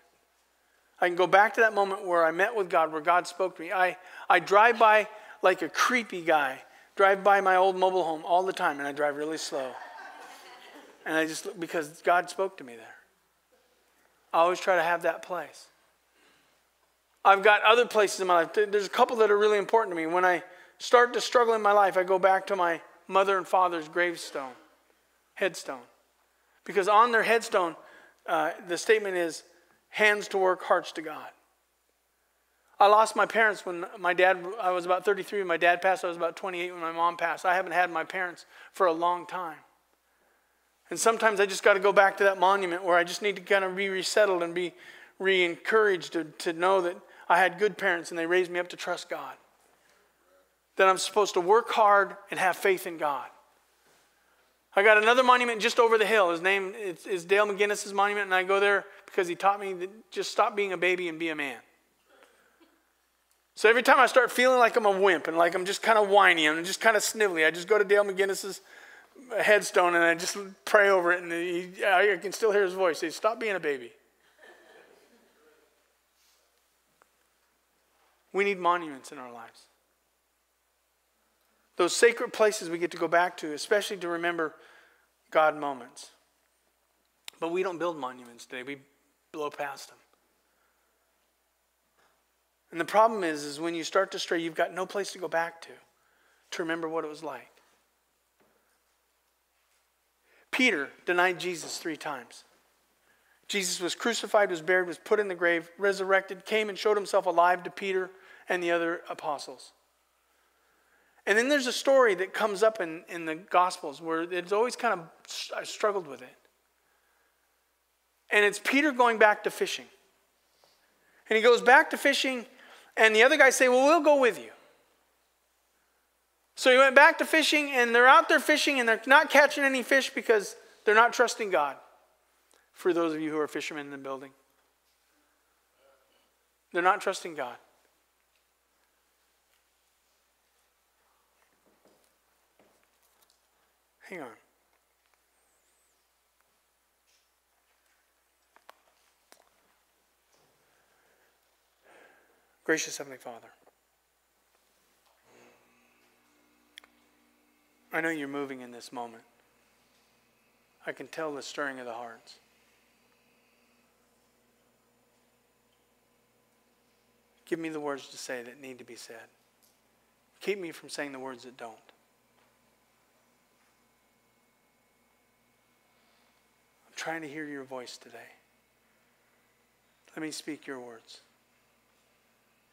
I can go back to that moment where I met with God, where God spoke to me. I, I drive by like a creepy guy, drive by my old mobile home all the time, and I drive really slow. And I just, because God spoke to me there. I always try to have that place. I've got other places in my life. There's a couple that are really important to me. When I start to struggle in my life, I go back to my mother and father's gravestone, headstone. Because on their headstone, uh, the statement is, hands to work, hearts to God. I lost my parents when my dad, I was about 33 when my dad passed. I was about 28 when my mom passed. I haven't had my parents for a long time. And sometimes I just got to go back to that monument where I just need to kind of be resettled and be re encouraged to, to know that I had good parents and they raised me up to trust God. That I'm supposed to work hard and have faith in God. I got another monument just over the hill. His name is, Dale McGinnis's monument, and I go there because he taught me that just stop being a baby and be a man. So every time I start feeling like I'm a wimp and like I'm just kind of whiny and just kind of snivelly, I just go to Dale McGinnis's headstone and I just pray over it, and he, I can still hear his voice He say, "Stop being a baby." We need monuments in our lives. Those sacred places we get to go back to, especially to remember God moments. But we don't build monuments today. We blow past them. And the problem is, is when you start to stray, you've got no place to go back to to remember what it was like. Peter denied Jesus three times. Jesus was crucified, was buried, was put in the grave, resurrected, came and showed himself alive to Peter and the other apostles. And then there's a story that comes up in, in the Gospels where it's always kind of, I struggled with it. And it's Peter going back to fishing. And he goes back to fishing, and the other guys say, Well, we'll go with you. So he went back to fishing, and they're out there fishing, and they're not catching any fish because they're not trusting God. For those of you who are fishermen in the building, they're not trusting God. Hang on. Gracious Heavenly Father, I know you're moving in this moment. I can tell the stirring of the hearts. Give me the words to say that need to be said. Keep me from saying the words that don't. Trying to hear your voice today. Let me speak your words.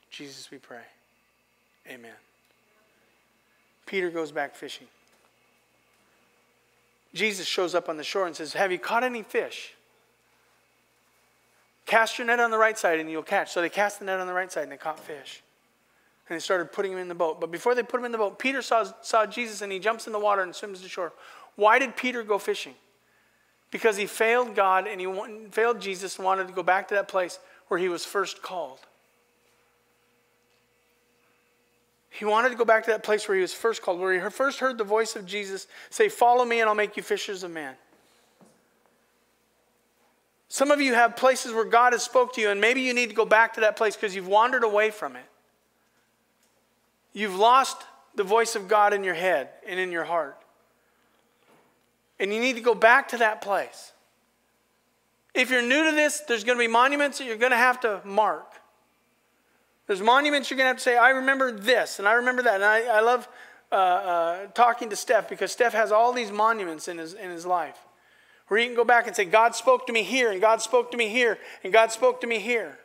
Jesus, we pray. Amen. Peter goes back fishing. Jesus shows up on the shore and says, Have you caught any fish? Cast your net on the right side and you'll catch. So they cast the net on the right side and they caught fish. And they started putting him in the boat. But before they put him in the boat, Peter saw, saw Jesus and he jumps in the water and swims to shore. Why did Peter go fishing? Because he failed God and he failed Jesus and wanted to go back to that place where he was first called. He wanted to go back to that place where he was first called, where he first heard the voice of Jesus say, Follow me and I'll make you fishers of men. Some of you have places where God has spoke to you, and maybe you need to go back to that place because you've wandered away from it. You've lost the voice of God in your head and in your heart. And you need to go back to that place. If you're new to this, there's going to be monuments that you're going to have to mark. There's monuments you're going to have to say, I remember this and I remember that. And I, I love uh, uh, talking to Steph because Steph has all these monuments in his, in his life where you can go back and say, God spoke to me here, and God spoke to me here, and God spoke to me here.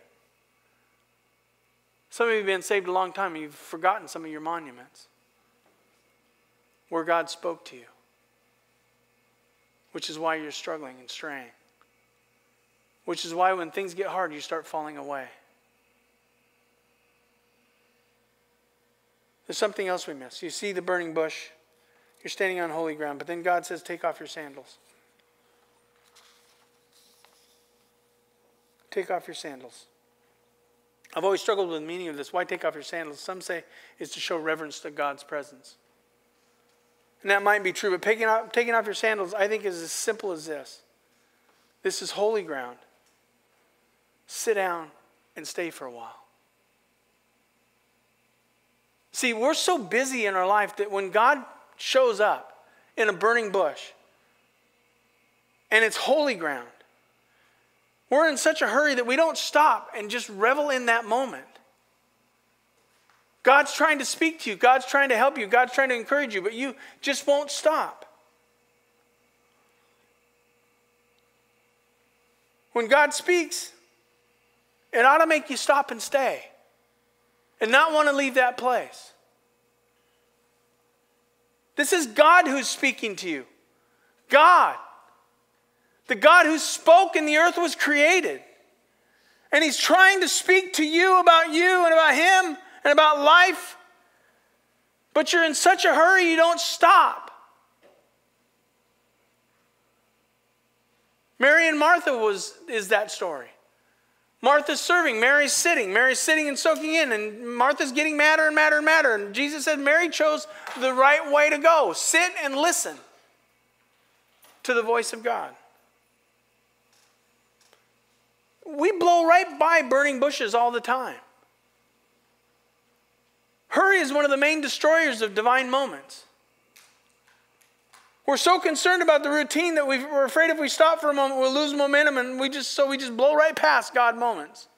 Some of you have been saved a long time and you've forgotten some of your monuments where God spoke to you, which is why you're struggling and straying, which is why when things get hard, you start falling away. There's something else we miss. You see the burning bush, you're standing on holy ground, but then God says, Take off your sandals. Take off your sandals. I've always struggled with the meaning of this. Why take off your sandals? Some say it's to show reverence to God's presence. And that might be true, but taking off, taking off your sandals, I think, is as simple as this this is holy ground. Sit down and stay for a while. See, we're so busy in our life that when God shows up in a burning bush and it's holy ground, we're in such a hurry that we don't stop and just revel in that moment. God's trying to speak to you, God's trying to help you, God's trying to encourage you, but you just won't stop. When God speaks, it ought to make you stop and stay and not want to leave that place. This is God who's speaking to you. God. The God who spoke and the earth was created. And He's trying to speak to you about you and about Him and about life. But you're in such a hurry, you don't stop. Mary and Martha was, is that story. Martha's serving, Mary's sitting. Mary's sitting and soaking in, and Martha's getting madder and madder and madder. And Jesus said Mary chose the right way to go sit and listen to the voice of God. We blow right by burning bushes all the time. Hurry is one of the main destroyers of divine moments. We're so concerned about the routine that we are afraid if we stop for a moment, we'll lose momentum, and we just so we just blow right past God moments.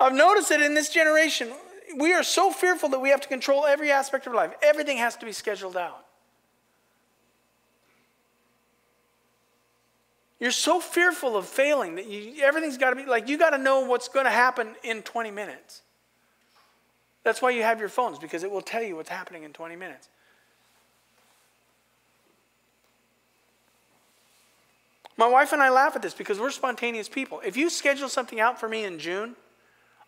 I've noticed that in this generation, we are so fearful that we have to control every aspect of life. Everything has to be scheduled out. You're so fearful of failing that you, everything's got to be like you got to know what's going to happen in 20 minutes. That's why you have your phones, because it will tell you what's happening in 20 minutes. My wife and I laugh at this because we're spontaneous people. If you schedule something out for me in June,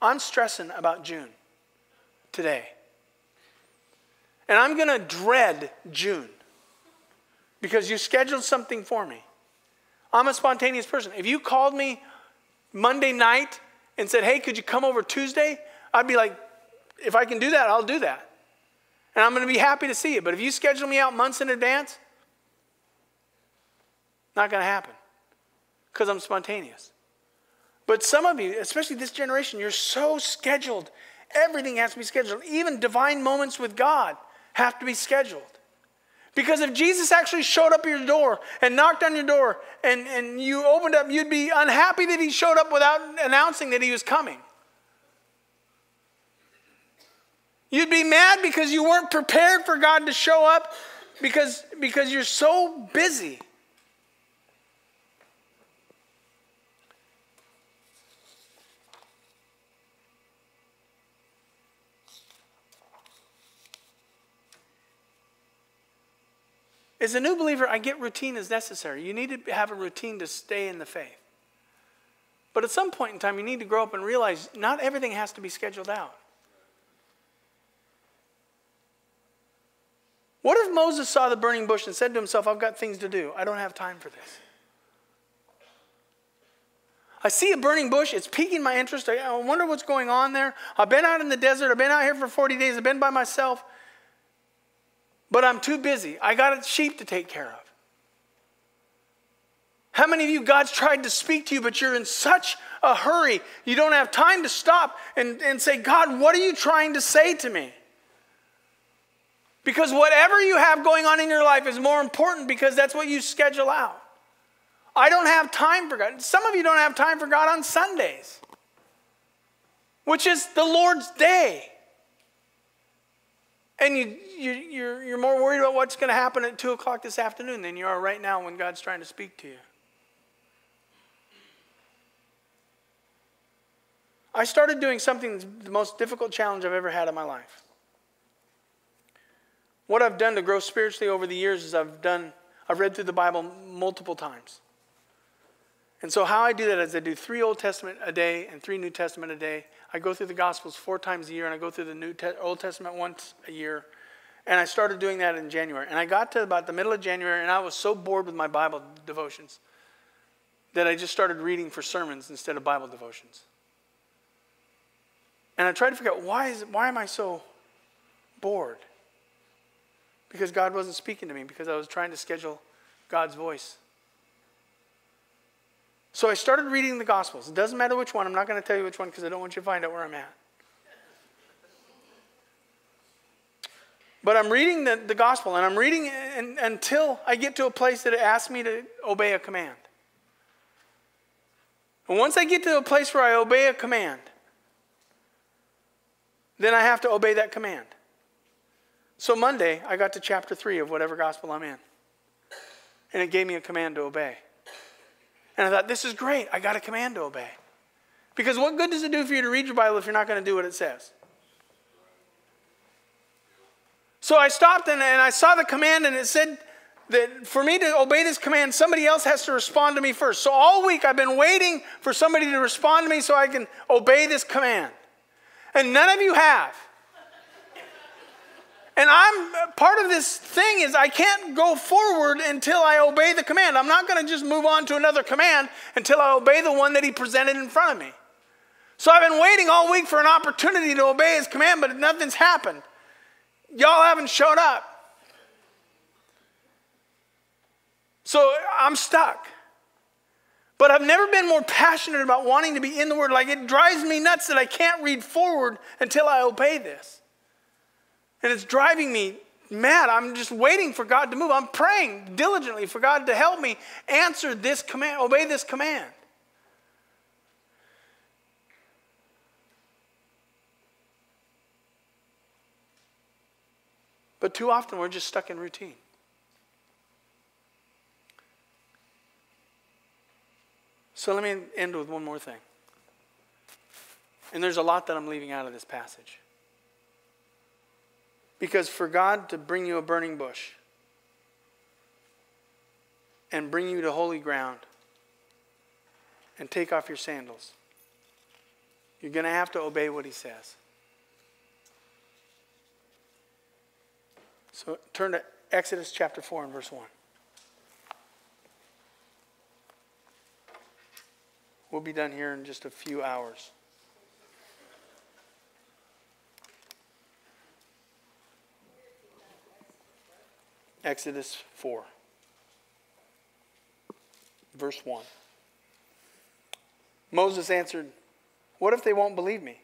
I'm stressing about June today. And I'm going to dread June because you scheduled something for me. I'm a spontaneous person. If you called me Monday night and said, hey, could you come over Tuesday? I'd be like, if I can do that, I'll do that. And I'm going to be happy to see you. But if you schedule me out months in advance, not going to happen because I'm spontaneous. But some of you, especially this generation, you're so scheduled. Everything has to be scheduled. Even divine moments with God have to be scheduled. Because if Jesus actually showed up your door and knocked on your door and, and you opened up, you'd be unhappy that he showed up without announcing that he was coming. You'd be mad because you weren't prepared for God to show up because because you're so busy. As a new believer, I get routine is necessary. You need to have a routine to stay in the faith. But at some point in time, you need to grow up and realize not everything has to be scheduled out. What if Moses saw the burning bush and said to himself, I've got things to do. I don't have time for this. I see a burning bush. It's piquing my interest. I wonder what's going on there. I've been out in the desert. I've been out here for 40 days. I've been by myself. But I'm too busy. I got a sheep to take care of. How many of you, God's tried to speak to you, but you're in such a hurry, you don't have time to stop and, and say, God, what are you trying to say to me? Because whatever you have going on in your life is more important because that's what you schedule out. I don't have time for God. Some of you don't have time for God on Sundays, which is the Lord's day. And you, you, you're, you're more worried about what's going to happen at 2 o'clock this afternoon than you are right now when God's trying to speak to you. I started doing something the most difficult challenge I've ever had in my life. What I've done to grow spiritually over the years is I've done I've read through the Bible multiple times. And so how I do that is I do 3 Old Testament a day and 3 New Testament a day. I go through the Gospels 4 times a year and I go through the New Te- Old Testament once a year. And I started doing that in January. And I got to about the middle of January and I was so bored with my Bible devotions that I just started reading for sermons instead of Bible devotions. And I tried to figure out why, is, why am I so bored? Because God wasn't speaking to me, because I was trying to schedule God's voice. So I started reading the Gospels. It doesn't matter which one. I'm not going to tell you which one because I don't want you to find out where I'm at. But I'm reading the, the Gospel, and I'm reading it until I get to a place that it asks me to obey a command. And once I get to a place where I obey a command, then I have to obey that command. So Monday, I got to chapter 3 of whatever gospel I'm in. And it gave me a command to obey. And I thought, this is great. I got a command to obey. Because what good does it do for you to read your Bible if you're not going to do what it says? So I stopped and, and I saw the command, and it said that for me to obey this command, somebody else has to respond to me first. So all week I've been waiting for somebody to respond to me so I can obey this command and none of you have. And I'm part of this thing is I can't go forward until I obey the command. I'm not going to just move on to another command until I obey the one that he presented in front of me. So I've been waiting all week for an opportunity to obey his command, but nothing's happened. Y'all haven't showed up. So I'm stuck. But I've never been more passionate about wanting to be in the Word. Like it drives me nuts that I can't read forward until I obey this. And it's driving me mad. I'm just waiting for God to move. I'm praying diligently for God to help me answer this command, obey this command. But too often we're just stuck in routine. So let me end with one more thing. And there's a lot that I'm leaving out of this passage. Because for God to bring you a burning bush and bring you to holy ground and take off your sandals, you're going to have to obey what he says. So turn to Exodus chapter 4 and verse 1. We'll be done here in just a few hours. Exodus 4, verse 1. Moses answered, What if they won't believe me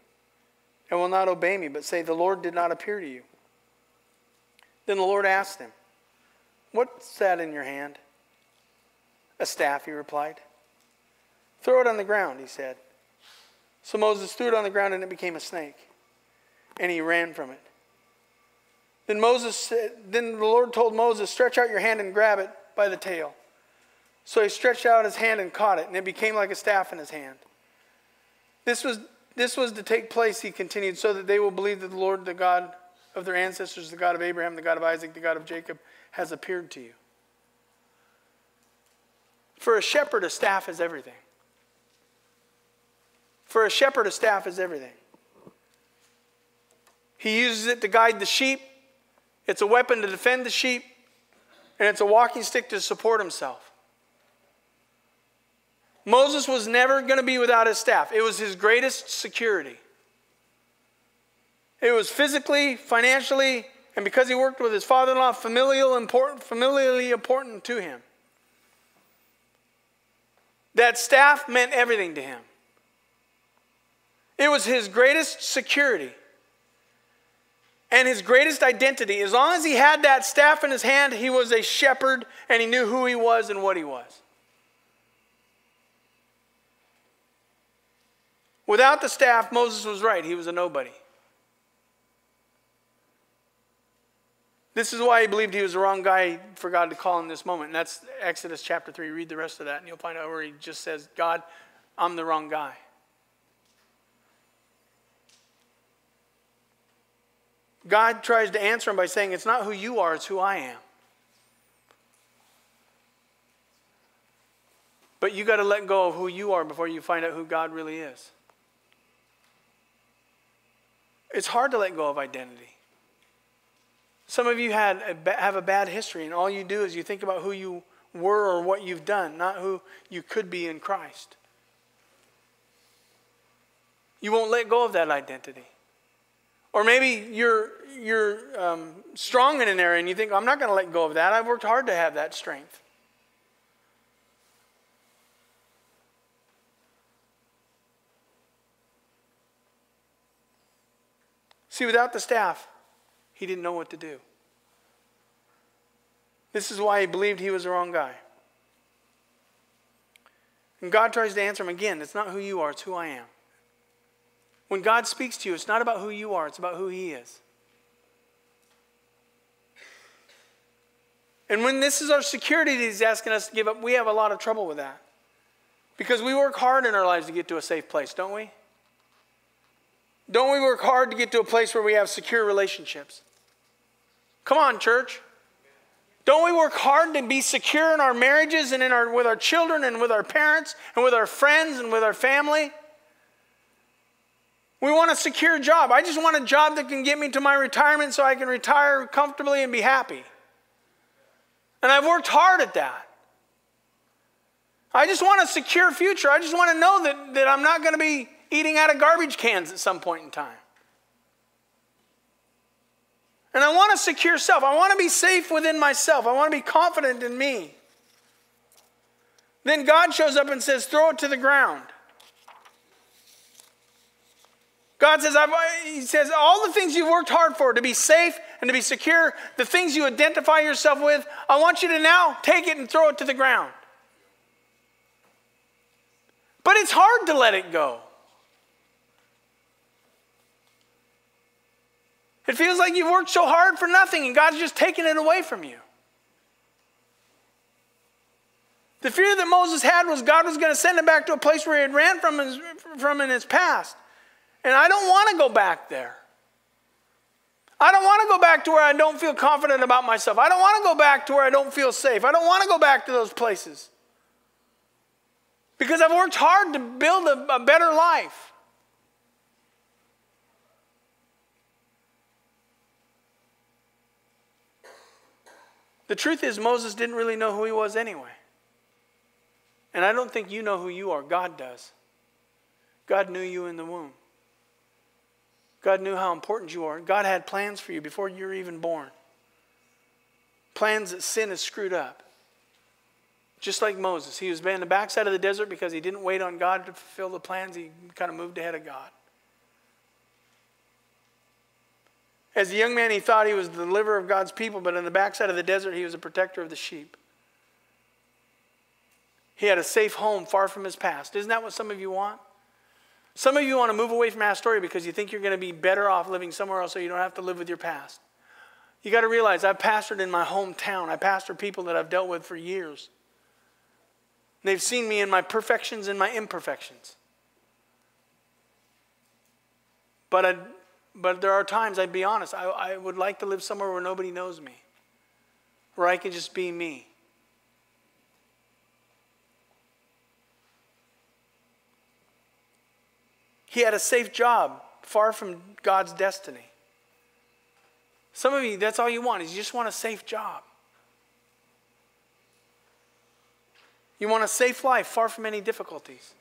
and will not obey me, but say, The Lord did not appear to you? Then the Lord asked him, What's that in your hand? A staff, he replied. Throw it on the ground, he said. So Moses threw it on the ground and it became a snake. And he ran from it. Then Moses then the Lord told Moses, stretch out your hand and grab it by the tail. So he stretched out his hand and caught it, and it became like a staff in his hand. This was, this was to take place, he continued, so that they will believe that the Lord, the God of their ancestors, the God of Abraham, the God of Isaac, the God of Jacob, has appeared to you. For a shepherd, a staff is everything. For a shepherd, a staff is everything. He uses it to guide the sheep, it's a weapon to defend the sheep, and it's a walking stick to support himself. Moses was never going to be without his staff, it was his greatest security. It was physically, financially, and because he worked with his father in law, familial important, familially important to him. That staff meant everything to him. It was his greatest security and his greatest identity. As long as he had that staff in his hand, he was a shepherd and he knew who he was and what he was. Without the staff, Moses was right. He was a nobody. This is why he believed he was the wrong guy for God to call in this moment. And that's Exodus chapter 3. Read the rest of that, and you'll find out where he just says, God, I'm the wrong guy. God tries to answer him by saying, It's not who you are, it's who I am. But you got to let go of who you are before you find out who God really is. It's hard to let go of identity. Some of you had a, have a bad history, and all you do is you think about who you were or what you've done, not who you could be in Christ. You won't let go of that identity. Or maybe you're, you're um, strong in an area and you think, I'm not going to let go of that. I've worked hard to have that strength. See, without the staff, he didn't know what to do. This is why he believed he was the wrong guy. And God tries to answer him again. It's not who you are, it's who I am. When God speaks to you, it's not about who you are, it's about who He is. And when this is our security that He's asking us to give up, we have a lot of trouble with that. Because we work hard in our lives to get to a safe place, don't we? Don't we work hard to get to a place where we have secure relationships? Come on, church. Don't we work hard to be secure in our marriages and in our, with our children and with our parents and with our friends and with our family? We want a secure job. I just want a job that can get me to my retirement so I can retire comfortably and be happy. And I've worked hard at that. I just want a secure future. I just want to know that, that I'm not going to be eating out of garbage cans at some point in time. And I want a secure self. I want to be safe within myself. I want to be confident in me. Then God shows up and says, throw it to the ground. God says, He says, all the things you've worked hard for to be safe and to be secure, the things you identify yourself with, I want you to now take it and throw it to the ground. But it's hard to let it go. It feels like you've worked so hard for nothing and God's just taking it away from you. The fear that Moses had was God was going to send him back to a place where he had ran from, his, from in his past. And I don't want to go back there. I don't want to go back to where I don't feel confident about myself. I don't want to go back to where I don't feel safe. I don't want to go back to those places. Because I've worked hard to build a, a better life. The truth is, Moses didn't really know who he was anyway. And I don't think you know who you are. God does. God knew you in the womb. God knew how important you are. God had plans for you before you were even born. Plans that sin has screwed up. Just like Moses. He was in the backside of the desert because he didn't wait on God to fulfill the plans. He kind of moved ahead of God. As a young man, he thought he was the deliverer of God's people, but in the backside of the desert, he was a protector of the sheep. He had a safe home far from his past. Isn't that what some of you want? Some of you want to move away from Astoria because you think you're going to be better off living somewhere else so you don't have to live with your past. You got to realize I've pastored in my hometown. I pastor people that I've dealt with for years. They've seen me in my perfections and my imperfections. But, I, but there are times, I'd be honest, I, I would like to live somewhere where nobody knows me, where I can just be me. He had a safe job, far from God's destiny. Some of you, that's all you want, is you just want a safe job. You want a safe life, far from any difficulties.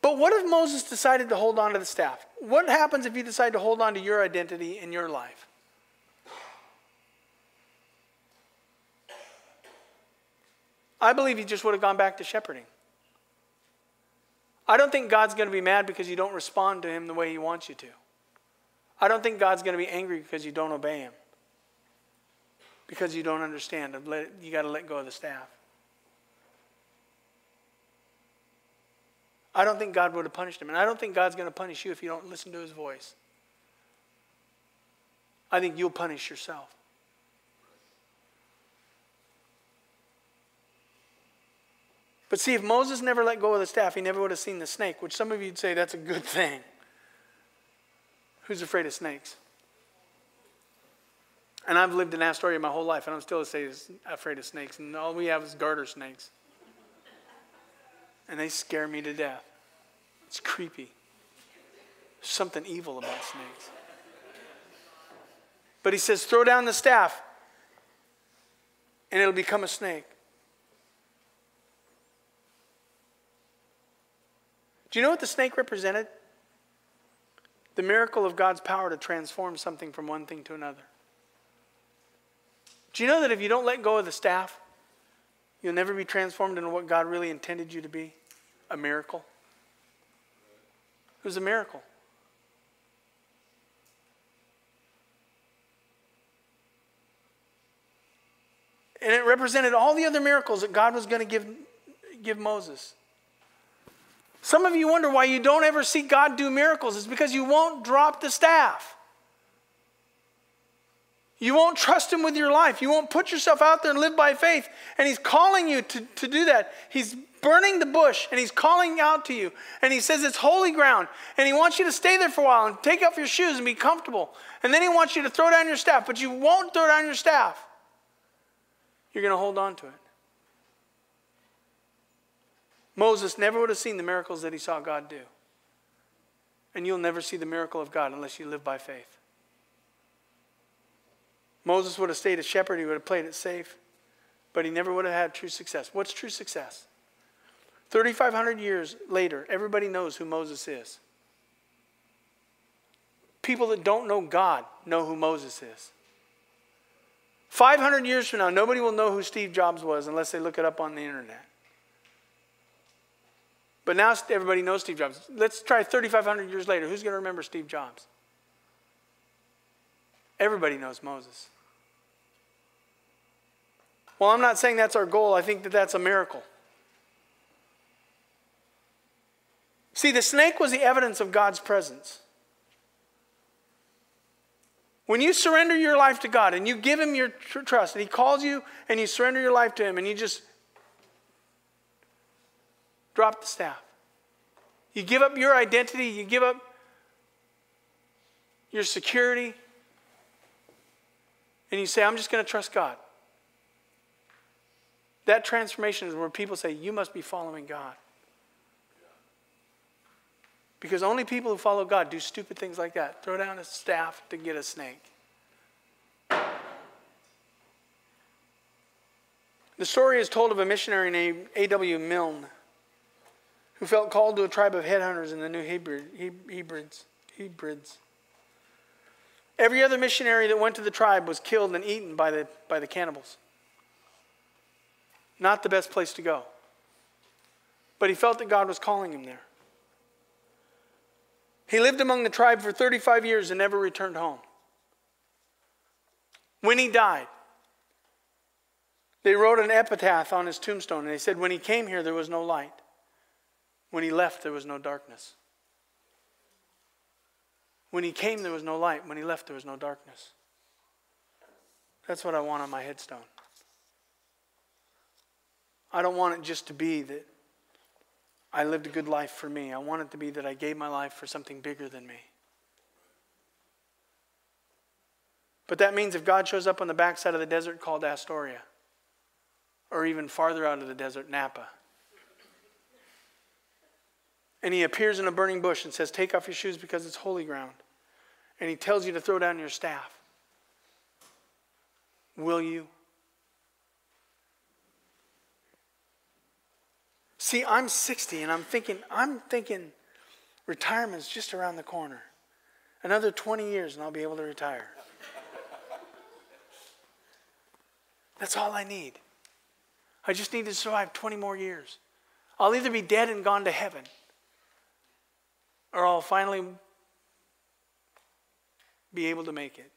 But what if Moses decided to hold on to the staff? What happens if you decide to hold on to your identity in your life? I believe he just would have gone back to shepherding. I don't think God's going to be mad because you don't respond to him the way he wants you to. I don't think God's going to be angry because you don't obey him. Because you don't understand. You got to let go of the staff. I don't think God would have punished him. And I don't think God's going to punish you if you don't listen to his voice. I think you'll punish yourself. But see, if Moses never let go of the staff, he never would have seen the snake, which some of you'd say that's a good thing. Who's afraid of snakes? And I've lived in Astoria my whole life, and I'm still afraid of snakes. And all we have is garter snakes. And they scare me to death. It's creepy. There's something evil about snakes. But he says, throw down the staff, and it'll become a snake. Do you know what the snake represented? The miracle of God's power to transform something from one thing to another. Do you know that if you don't let go of the staff, you'll never be transformed into what God really intended you to be? A miracle. It was a miracle. And it represented all the other miracles that God was going to give, give Moses. Some of you wonder why you don't ever see God do miracles. It's because you won't drop the staff. You won't trust Him with your life. You won't put yourself out there and live by faith. And He's calling you to, to do that. He's burning the bush and He's calling out to you. And He says it's holy ground. And He wants you to stay there for a while and take off your shoes and be comfortable. And then He wants you to throw down your staff, but you won't throw down your staff. You're going to hold on to it. Moses never would have seen the miracles that he saw God do. And you'll never see the miracle of God unless you live by faith. Moses would have stayed a shepherd, he would have played it safe, but he never would have had true success. What's true success? 3,500 years later, everybody knows who Moses is. People that don't know God know who Moses is. 500 years from now, nobody will know who Steve Jobs was unless they look it up on the internet. But now everybody knows Steve Jobs. Let's try 3,500 years later. Who's going to remember Steve Jobs? Everybody knows Moses. Well, I'm not saying that's our goal. I think that that's a miracle. See, the snake was the evidence of God's presence. When you surrender your life to God and you give Him your tr- trust, and He calls you and you surrender your life to Him, and you just drop the staff. You give up your identity, you give up your security, and you say, I'm just going to trust God. That transformation is where people say, You must be following God. Because only people who follow God do stupid things like that throw down a staff to get a snake. The story is told of a missionary named A.W. Milne who felt called to a tribe of headhunters in the New Hebrides. Hebrides. Every other missionary that went to the tribe was killed and eaten by the, by the cannibals. Not the best place to go. But he felt that God was calling him there. He lived among the tribe for 35 years and never returned home. When he died, they wrote an epitaph on his tombstone and they said, When he came here, there was no light. When he left, there was no darkness. When he came, there was no light. When he left, there was no darkness. That's what I want on my headstone. I don't want it just to be that I lived a good life for me. I want it to be that I gave my life for something bigger than me. But that means if God shows up on the backside of the desert called Astoria, or even farther out of the desert, Napa, and he appears in a burning bush and says, Take off your shoes because it's holy ground, and he tells you to throw down your staff, will you? See, I'm 60 and I'm thinking, I'm thinking retirement's just around the corner. Another 20 years and I'll be able to retire. That's all I need. I just need to survive 20 more years. I'll either be dead and gone to heaven, or I'll finally be able to make it.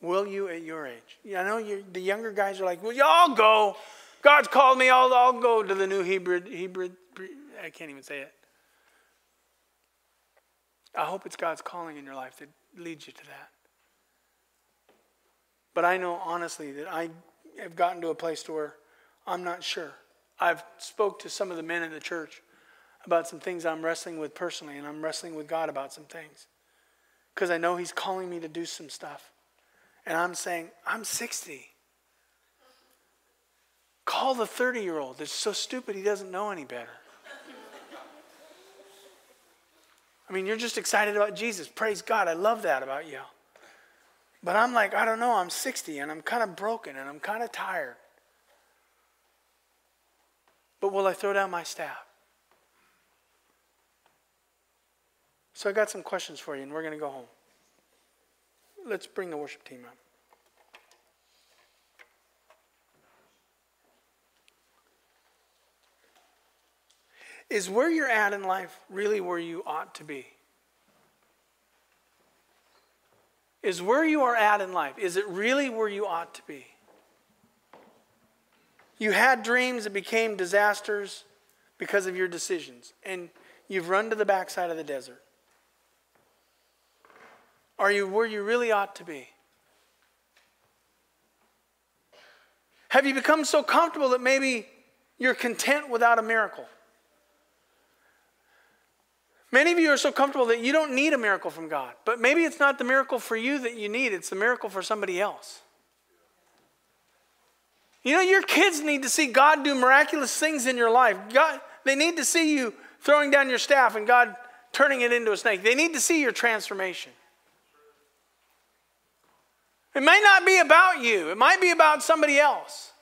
Will you at your age? I know the younger guys are like, well, y'all go. God's called me. I'll, I'll go to the new Hebrew, Hebrew. I can't even say it. I hope it's God's calling in your life that leads you to that. But I know honestly that I have gotten to a place to where I'm not sure. I've spoke to some of the men in the church about some things I'm wrestling with personally, and I'm wrestling with God about some things. Because I know He's calling me to do some stuff. And I'm saying, I'm 60. Call the 30 year old that's so stupid he doesn't know any better. I mean, you're just excited about Jesus. Praise God. I love that about you. But I'm like, I don't know. I'm 60 and I'm kind of broken and I'm kind of tired. But will I throw down my staff? So I got some questions for you, and we're going to go home. Let's bring the worship team up. Is where you're at in life really where you ought to be? Is where you are at in life, is it really where you ought to be? You had dreams that became disasters because of your decisions, and you've run to the backside of the desert. Are you where you really ought to be? Have you become so comfortable that maybe you're content without a miracle? Many of you are so comfortable that you don't need a miracle from God, but maybe it's not the miracle for you that you need, it's the miracle for somebody else. You know, your kids need to see God do miraculous things in your life. God, they need to see you throwing down your staff and God turning it into a snake. They need to see your transformation. It might not be about you, it might be about somebody else.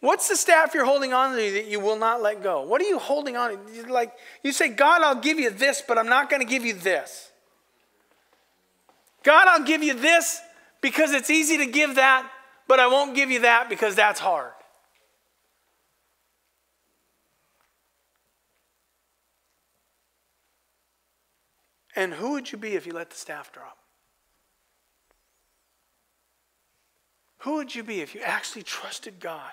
What's the staff you're holding on to that you will not let go? What are you holding on to? Like you say, God, I'll give you this, but I'm not going to give you this. God, I'll give you this because it's easy to give that, but I won't give you that because that's hard. And who would you be if you let the staff drop? Who would you be if you actually trusted God?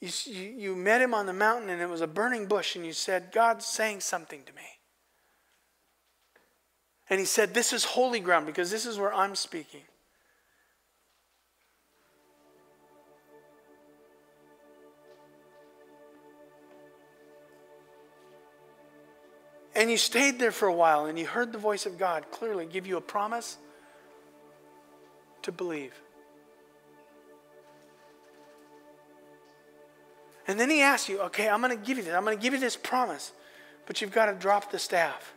You, you, met him on the mountain and it was a burning bush, and you said, God's saying something to me. And he said, This is holy ground because this is where I'm speaking. And you stayed there for a while and you heard the voice of God clearly give you a promise to believe. And then he asks you, okay, I'm going to give you this. I'm going to give you this promise, but you've got to drop the staff.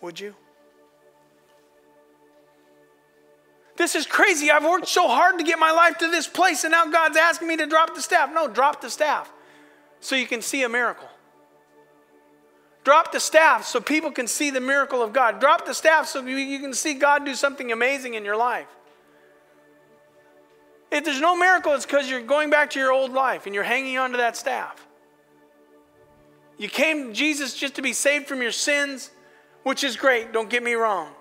Would you? This is crazy. I've worked so hard to get my life to this place, and now God's asking me to drop the staff. No, drop the staff so you can see a miracle. Drop the staff so people can see the miracle of God. Drop the staff so you can see God do something amazing in your life. If there's no miracle, it's because you're going back to your old life and you're hanging on to that staff. You came to Jesus just to be saved from your sins, which is great, don't get me wrong.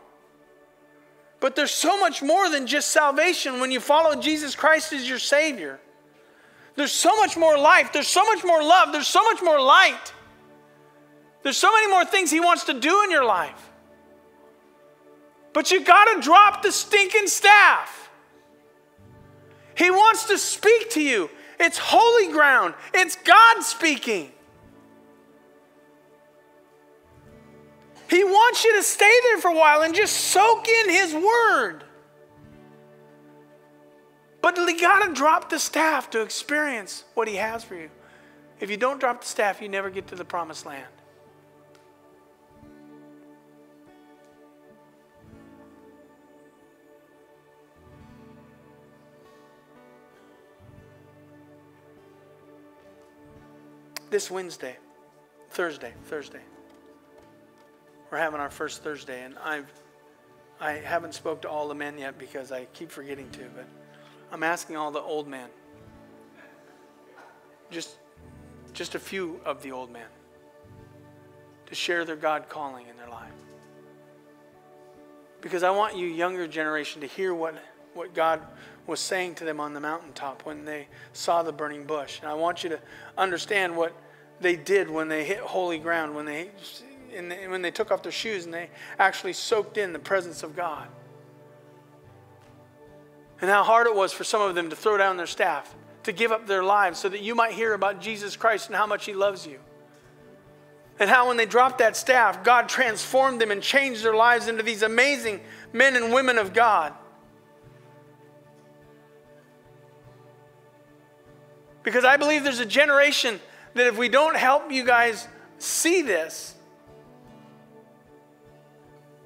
But there's so much more than just salvation when you follow Jesus Christ as your Savior. There's so much more life. There's so much more love. There's so much more light. There's so many more things He wants to do in your life. But you got to drop the stinking staff. He wants to speak to you. It's holy ground, it's God speaking. He wants you to stay there for a while and just soak in His word. But you got to drop the staff to experience what He has for you. If you don't drop the staff, you never get to the promised land. This Wednesday, Thursday, Thursday we're having our first Thursday, and I've I haven't spoke to all the men yet because I keep forgetting to, but I'm asking all the old men, just just a few of the old men, to share their God calling in their life. Because I want you younger generation to hear what what God was saying to them on the mountaintop when they saw the burning bush. And I want you to understand what they did when they hit holy ground, when they when they took off their shoes and they actually soaked in the presence of God. And how hard it was for some of them to throw down their staff, to give up their lives so that you might hear about Jesus Christ and how much He loves you. And how when they dropped that staff, God transformed them and changed their lives into these amazing men and women of God. Because I believe there's a generation that if we don't help you guys see this,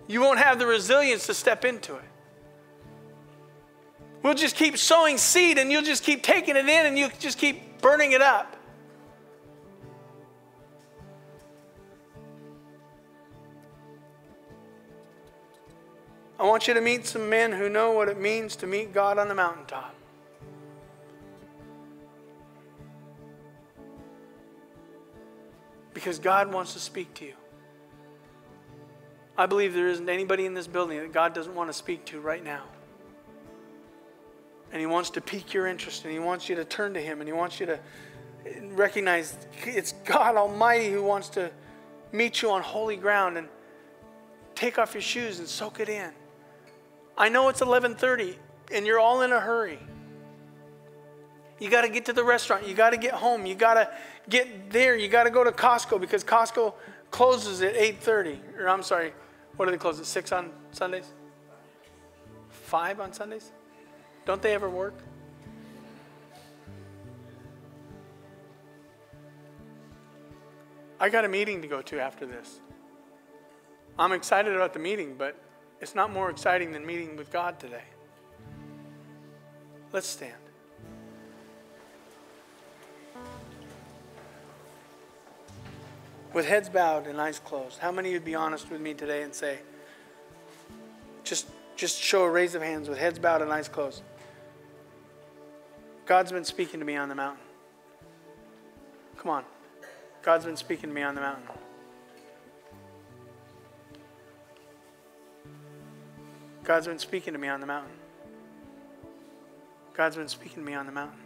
you won't have the resilience to step into it. We'll just keep sowing seed and you'll just keep taking it in and you'll just keep burning it up. I want you to meet some men who know what it means to meet God on the mountaintop. Because God wants to speak to you. I believe there isn't anybody in this building that God doesn't want to speak to right now. And He wants to pique your interest, and He wants you to turn to Him, and He wants you to recognize it's God Almighty who wants to meet you on holy ground and take off your shoes and soak it in. I know it's 11:30 and you're all in a hurry. You got to get to the restaurant, you got to get home, you got to get there, you got to go to Costco because Costco closes at 8.30. Or I'm sorry, what do they close at 6 on Sundays? 5 on Sundays? Don't they ever work? I got a meeting to go to after this. I'm excited about the meeting, but it's not more exciting than meeting with God today. Let's stand. with heads bowed and eyes closed, how many would be honest with me today and say, just, just show a raise of hands with heads bowed and eyes closed? God's been speaking to me on the mountain. Come on. God's been speaking to me on the mountain. God's been speaking to me on the mountain. God's been speaking to me on the mountain.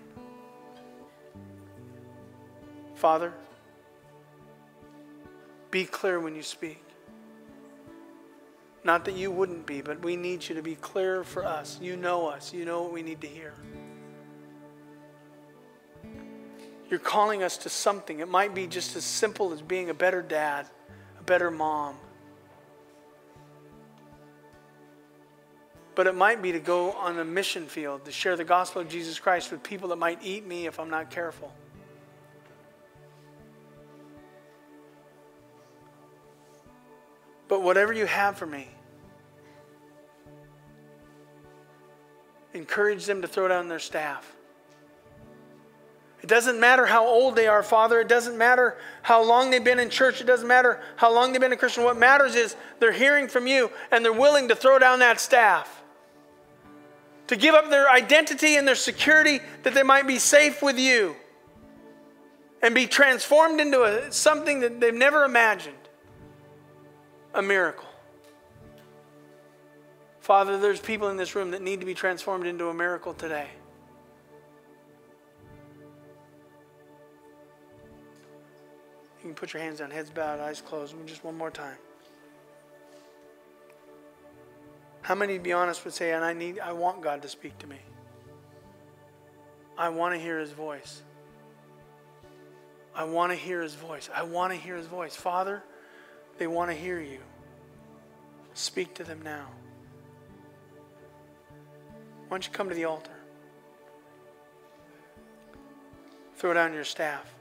Father, be clear when you speak. Not that you wouldn't be, but we need you to be clear for us. You know us, you know what we need to hear. You're calling us to something. It might be just as simple as being a better dad, a better mom. But it might be to go on a mission field to share the gospel of Jesus Christ with people that might eat me if I'm not careful. But whatever you have for me, encourage them to throw down their staff. It doesn't matter how old they are, Father. It doesn't matter how long they've been in church. It doesn't matter how long they've been a Christian. What matters is they're hearing from you and they're willing to throw down that staff. To give up their identity and their security that they might be safe with you and be transformed into a, something that they've never imagined a miracle. Father, there's people in this room that need to be transformed into a miracle today. You can put your hands down, heads bowed, eyes closed. Just one more time. How many, to be honest, would say, and I need, I want God to speak to me. I want to hear His voice. I want to hear His voice. I want to hear His voice. Father, they want to hear you. Speak to them now. Why don't you come to the altar? Throw down your staff.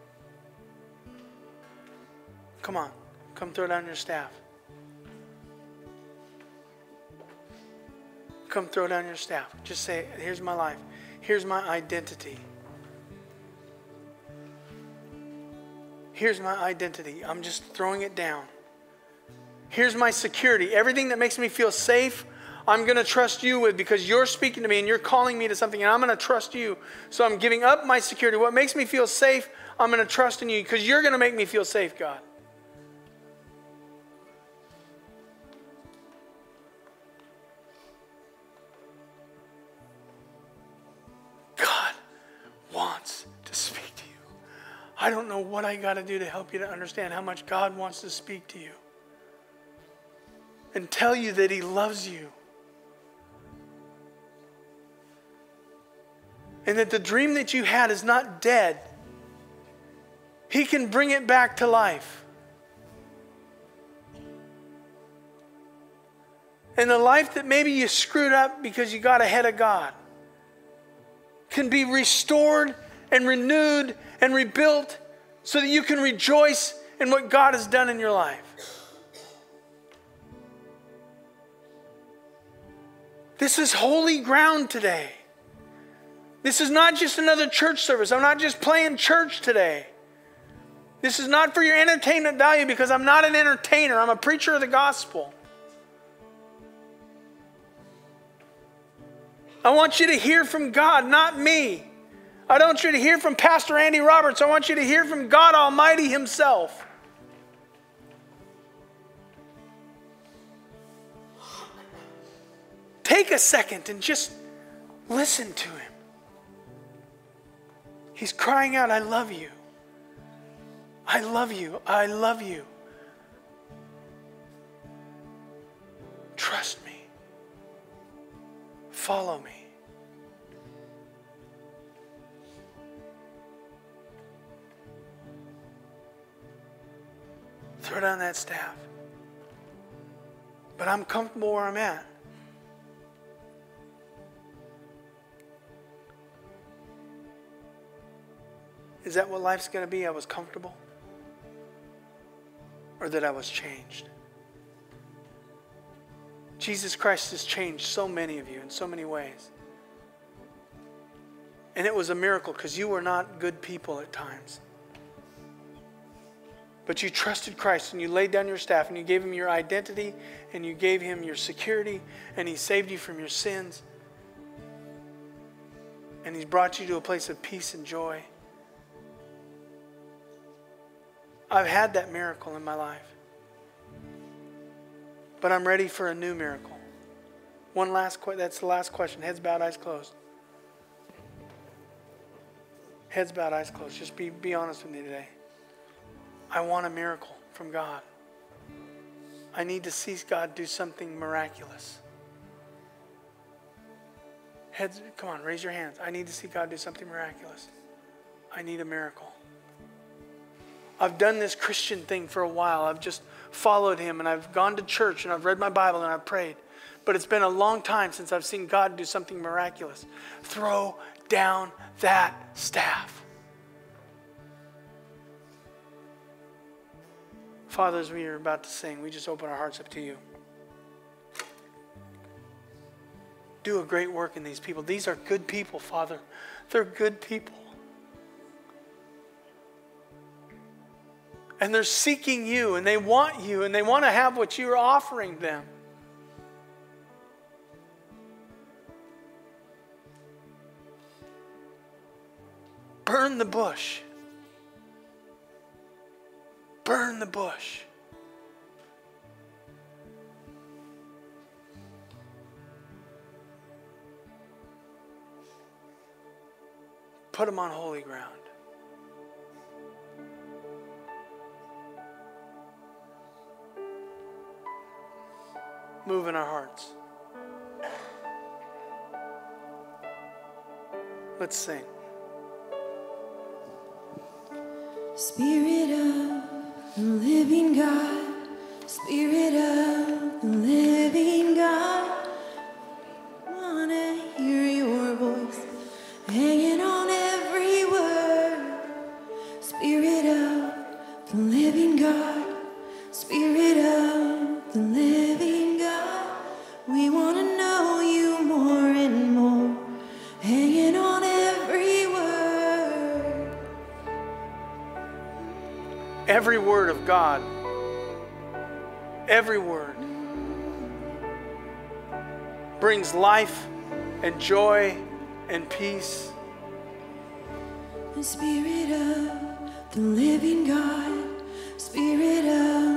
Come on. Come throw down your staff. Come throw down your staff. Just say, Here's my life. Here's my identity. Here's my identity. I'm just throwing it down. Here's my security. Everything that makes me feel safe, I'm going to trust you with because you're speaking to me and you're calling me to something, and I'm going to trust you. So I'm giving up my security. What makes me feel safe, I'm going to trust in you because you're going to make me feel safe, God. I don't know what I got to do to help you to understand how much God wants to speak to you and tell you that He loves you. And that the dream that you had is not dead. He can bring it back to life. And the life that maybe you screwed up because you got ahead of God can be restored and renewed and rebuilt so that you can rejoice in what God has done in your life. This is holy ground today. This is not just another church service. I'm not just playing church today. This is not for your entertainment value because I'm not an entertainer. I'm a preacher of the gospel. I want you to hear from God, not me. I don't want you to hear from Pastor Andy Roberts. I want you to hear from God Almighty Himself. Take a second and just listen to Him. He's crying out, I love you. I love you. I love you. Trust me. Follow me. Throw down that staff. But I'm comfortable where I'm at. Is that what life's going to be? I was comfortable? Or that I was changed? Jesus Christ has changed so many of you in so many ways. And it was a miracle because you were not good people at times. But you trusted Christ and you laid down your staff and you gave him your identity and you gave him your security and he saved you from your sins. And he's brought you to a place of peace and joy. I've had that miracle in my life. But I'm ready for a new miracle. One last question. That's the last question. Heads bowed, eyes closed. Heads bowed, eyes closed. Just be, be honest with me today. I want a miracle from God. I need to see God do something miraculous. Heads, come on, raise your hands. I need to see God do something miraculous. I need a miracle. I've done this Christian thing for a while. I've just followed him and I've gone to church and I've read my Bible and I've prayed. But it's been a long time since I've seen God do something miraculous. Throw down that staff. Father, as we are about to sing, we just open our hearts up to you. Do a great work in these people. These are good people, Father. They're good people. and they're seeking you and they want you and they want to have what you're offering them. Burn the bush. Burn the bush. Put them on holy ground. Move in our hearts. Let's sing. Spirit of the living God, Spirit of the living God. every word brings life and joy and peace. The Spirit of the living God, Spirit of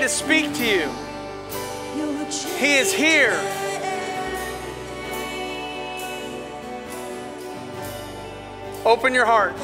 to speak to you. He is here. Open your hearts.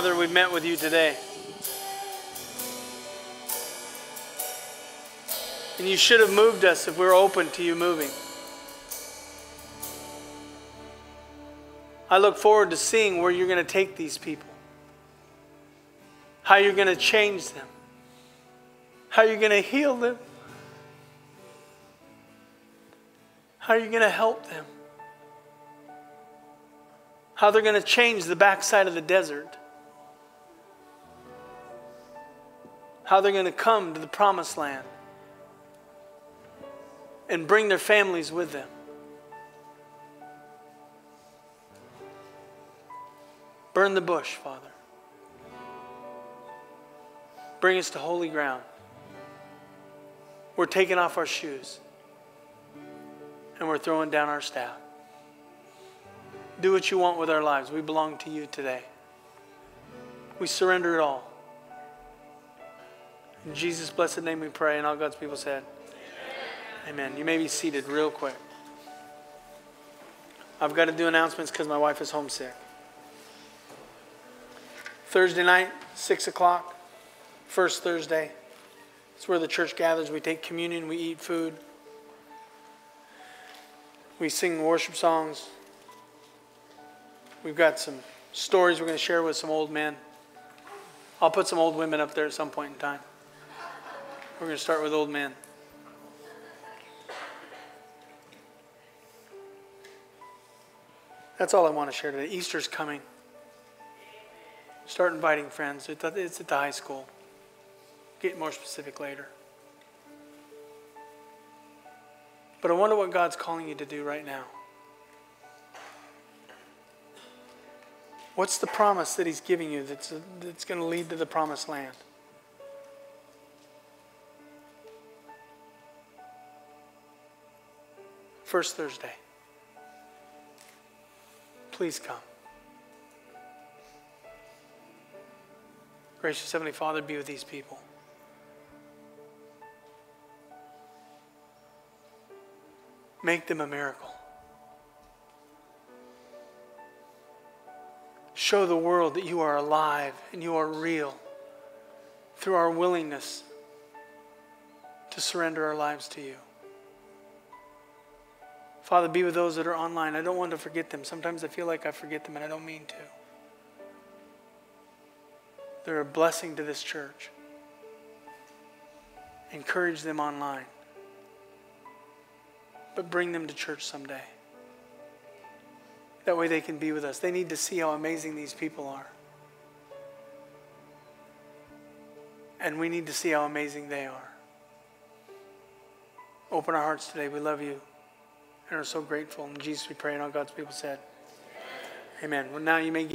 Father, we've met with you today. And you should have moved us if we were open to you moving. I look forward to seeing where you're going to take these people, how you're going to change them, how you're going to heal them, how you're going to help them, how they're going to change the backside of the desert, how they're going to come to the promised land and bring their families with them. Burn the bush, Father. Bring us to holy ground. We're taking off our shoes and we're throwing down our staff. Do what you want with our lives. We belong to you today. We surrender it all. In Jesus' blessed name we pray, and all God's people said, Amen. Amen. You may be seated real quick. I've got to do announcements because my wife is homesick. Thursday night, 6 o'clock, first Thursday. It's where the church gathers. We take communion, we eat food, we sing worship songs. We've got some stories we're going to share with some old men. I'll put some old women up there at some point in time. We're going to start with old man. That's all I want to share today. Easter's coming. Start inviting friends. It's at the high school. Get more specific later. But I wonder what God's calling you to do right now. What's the promise that He's giving you that's, that's going to lead to the promised land? First Thursday. Please come. Gracious Heavenly Father, be with these people. Make them a miracle. Show the world that you are alive and you are real through our willingness to surrender our lives to you. Father, be with those that are online. I don't want to forget them. Sometimes I feel like I forget them and I don't mean to. They're a blessing to this church. Encourage them online. But bring them to church someday. That way they can be with us. They need to see how amazing these people are. And we need to see how amazing they are. Open our hearts today. We love you and are so grateful. In Jesus we pray, and all God's people said, Amen. Well, now you may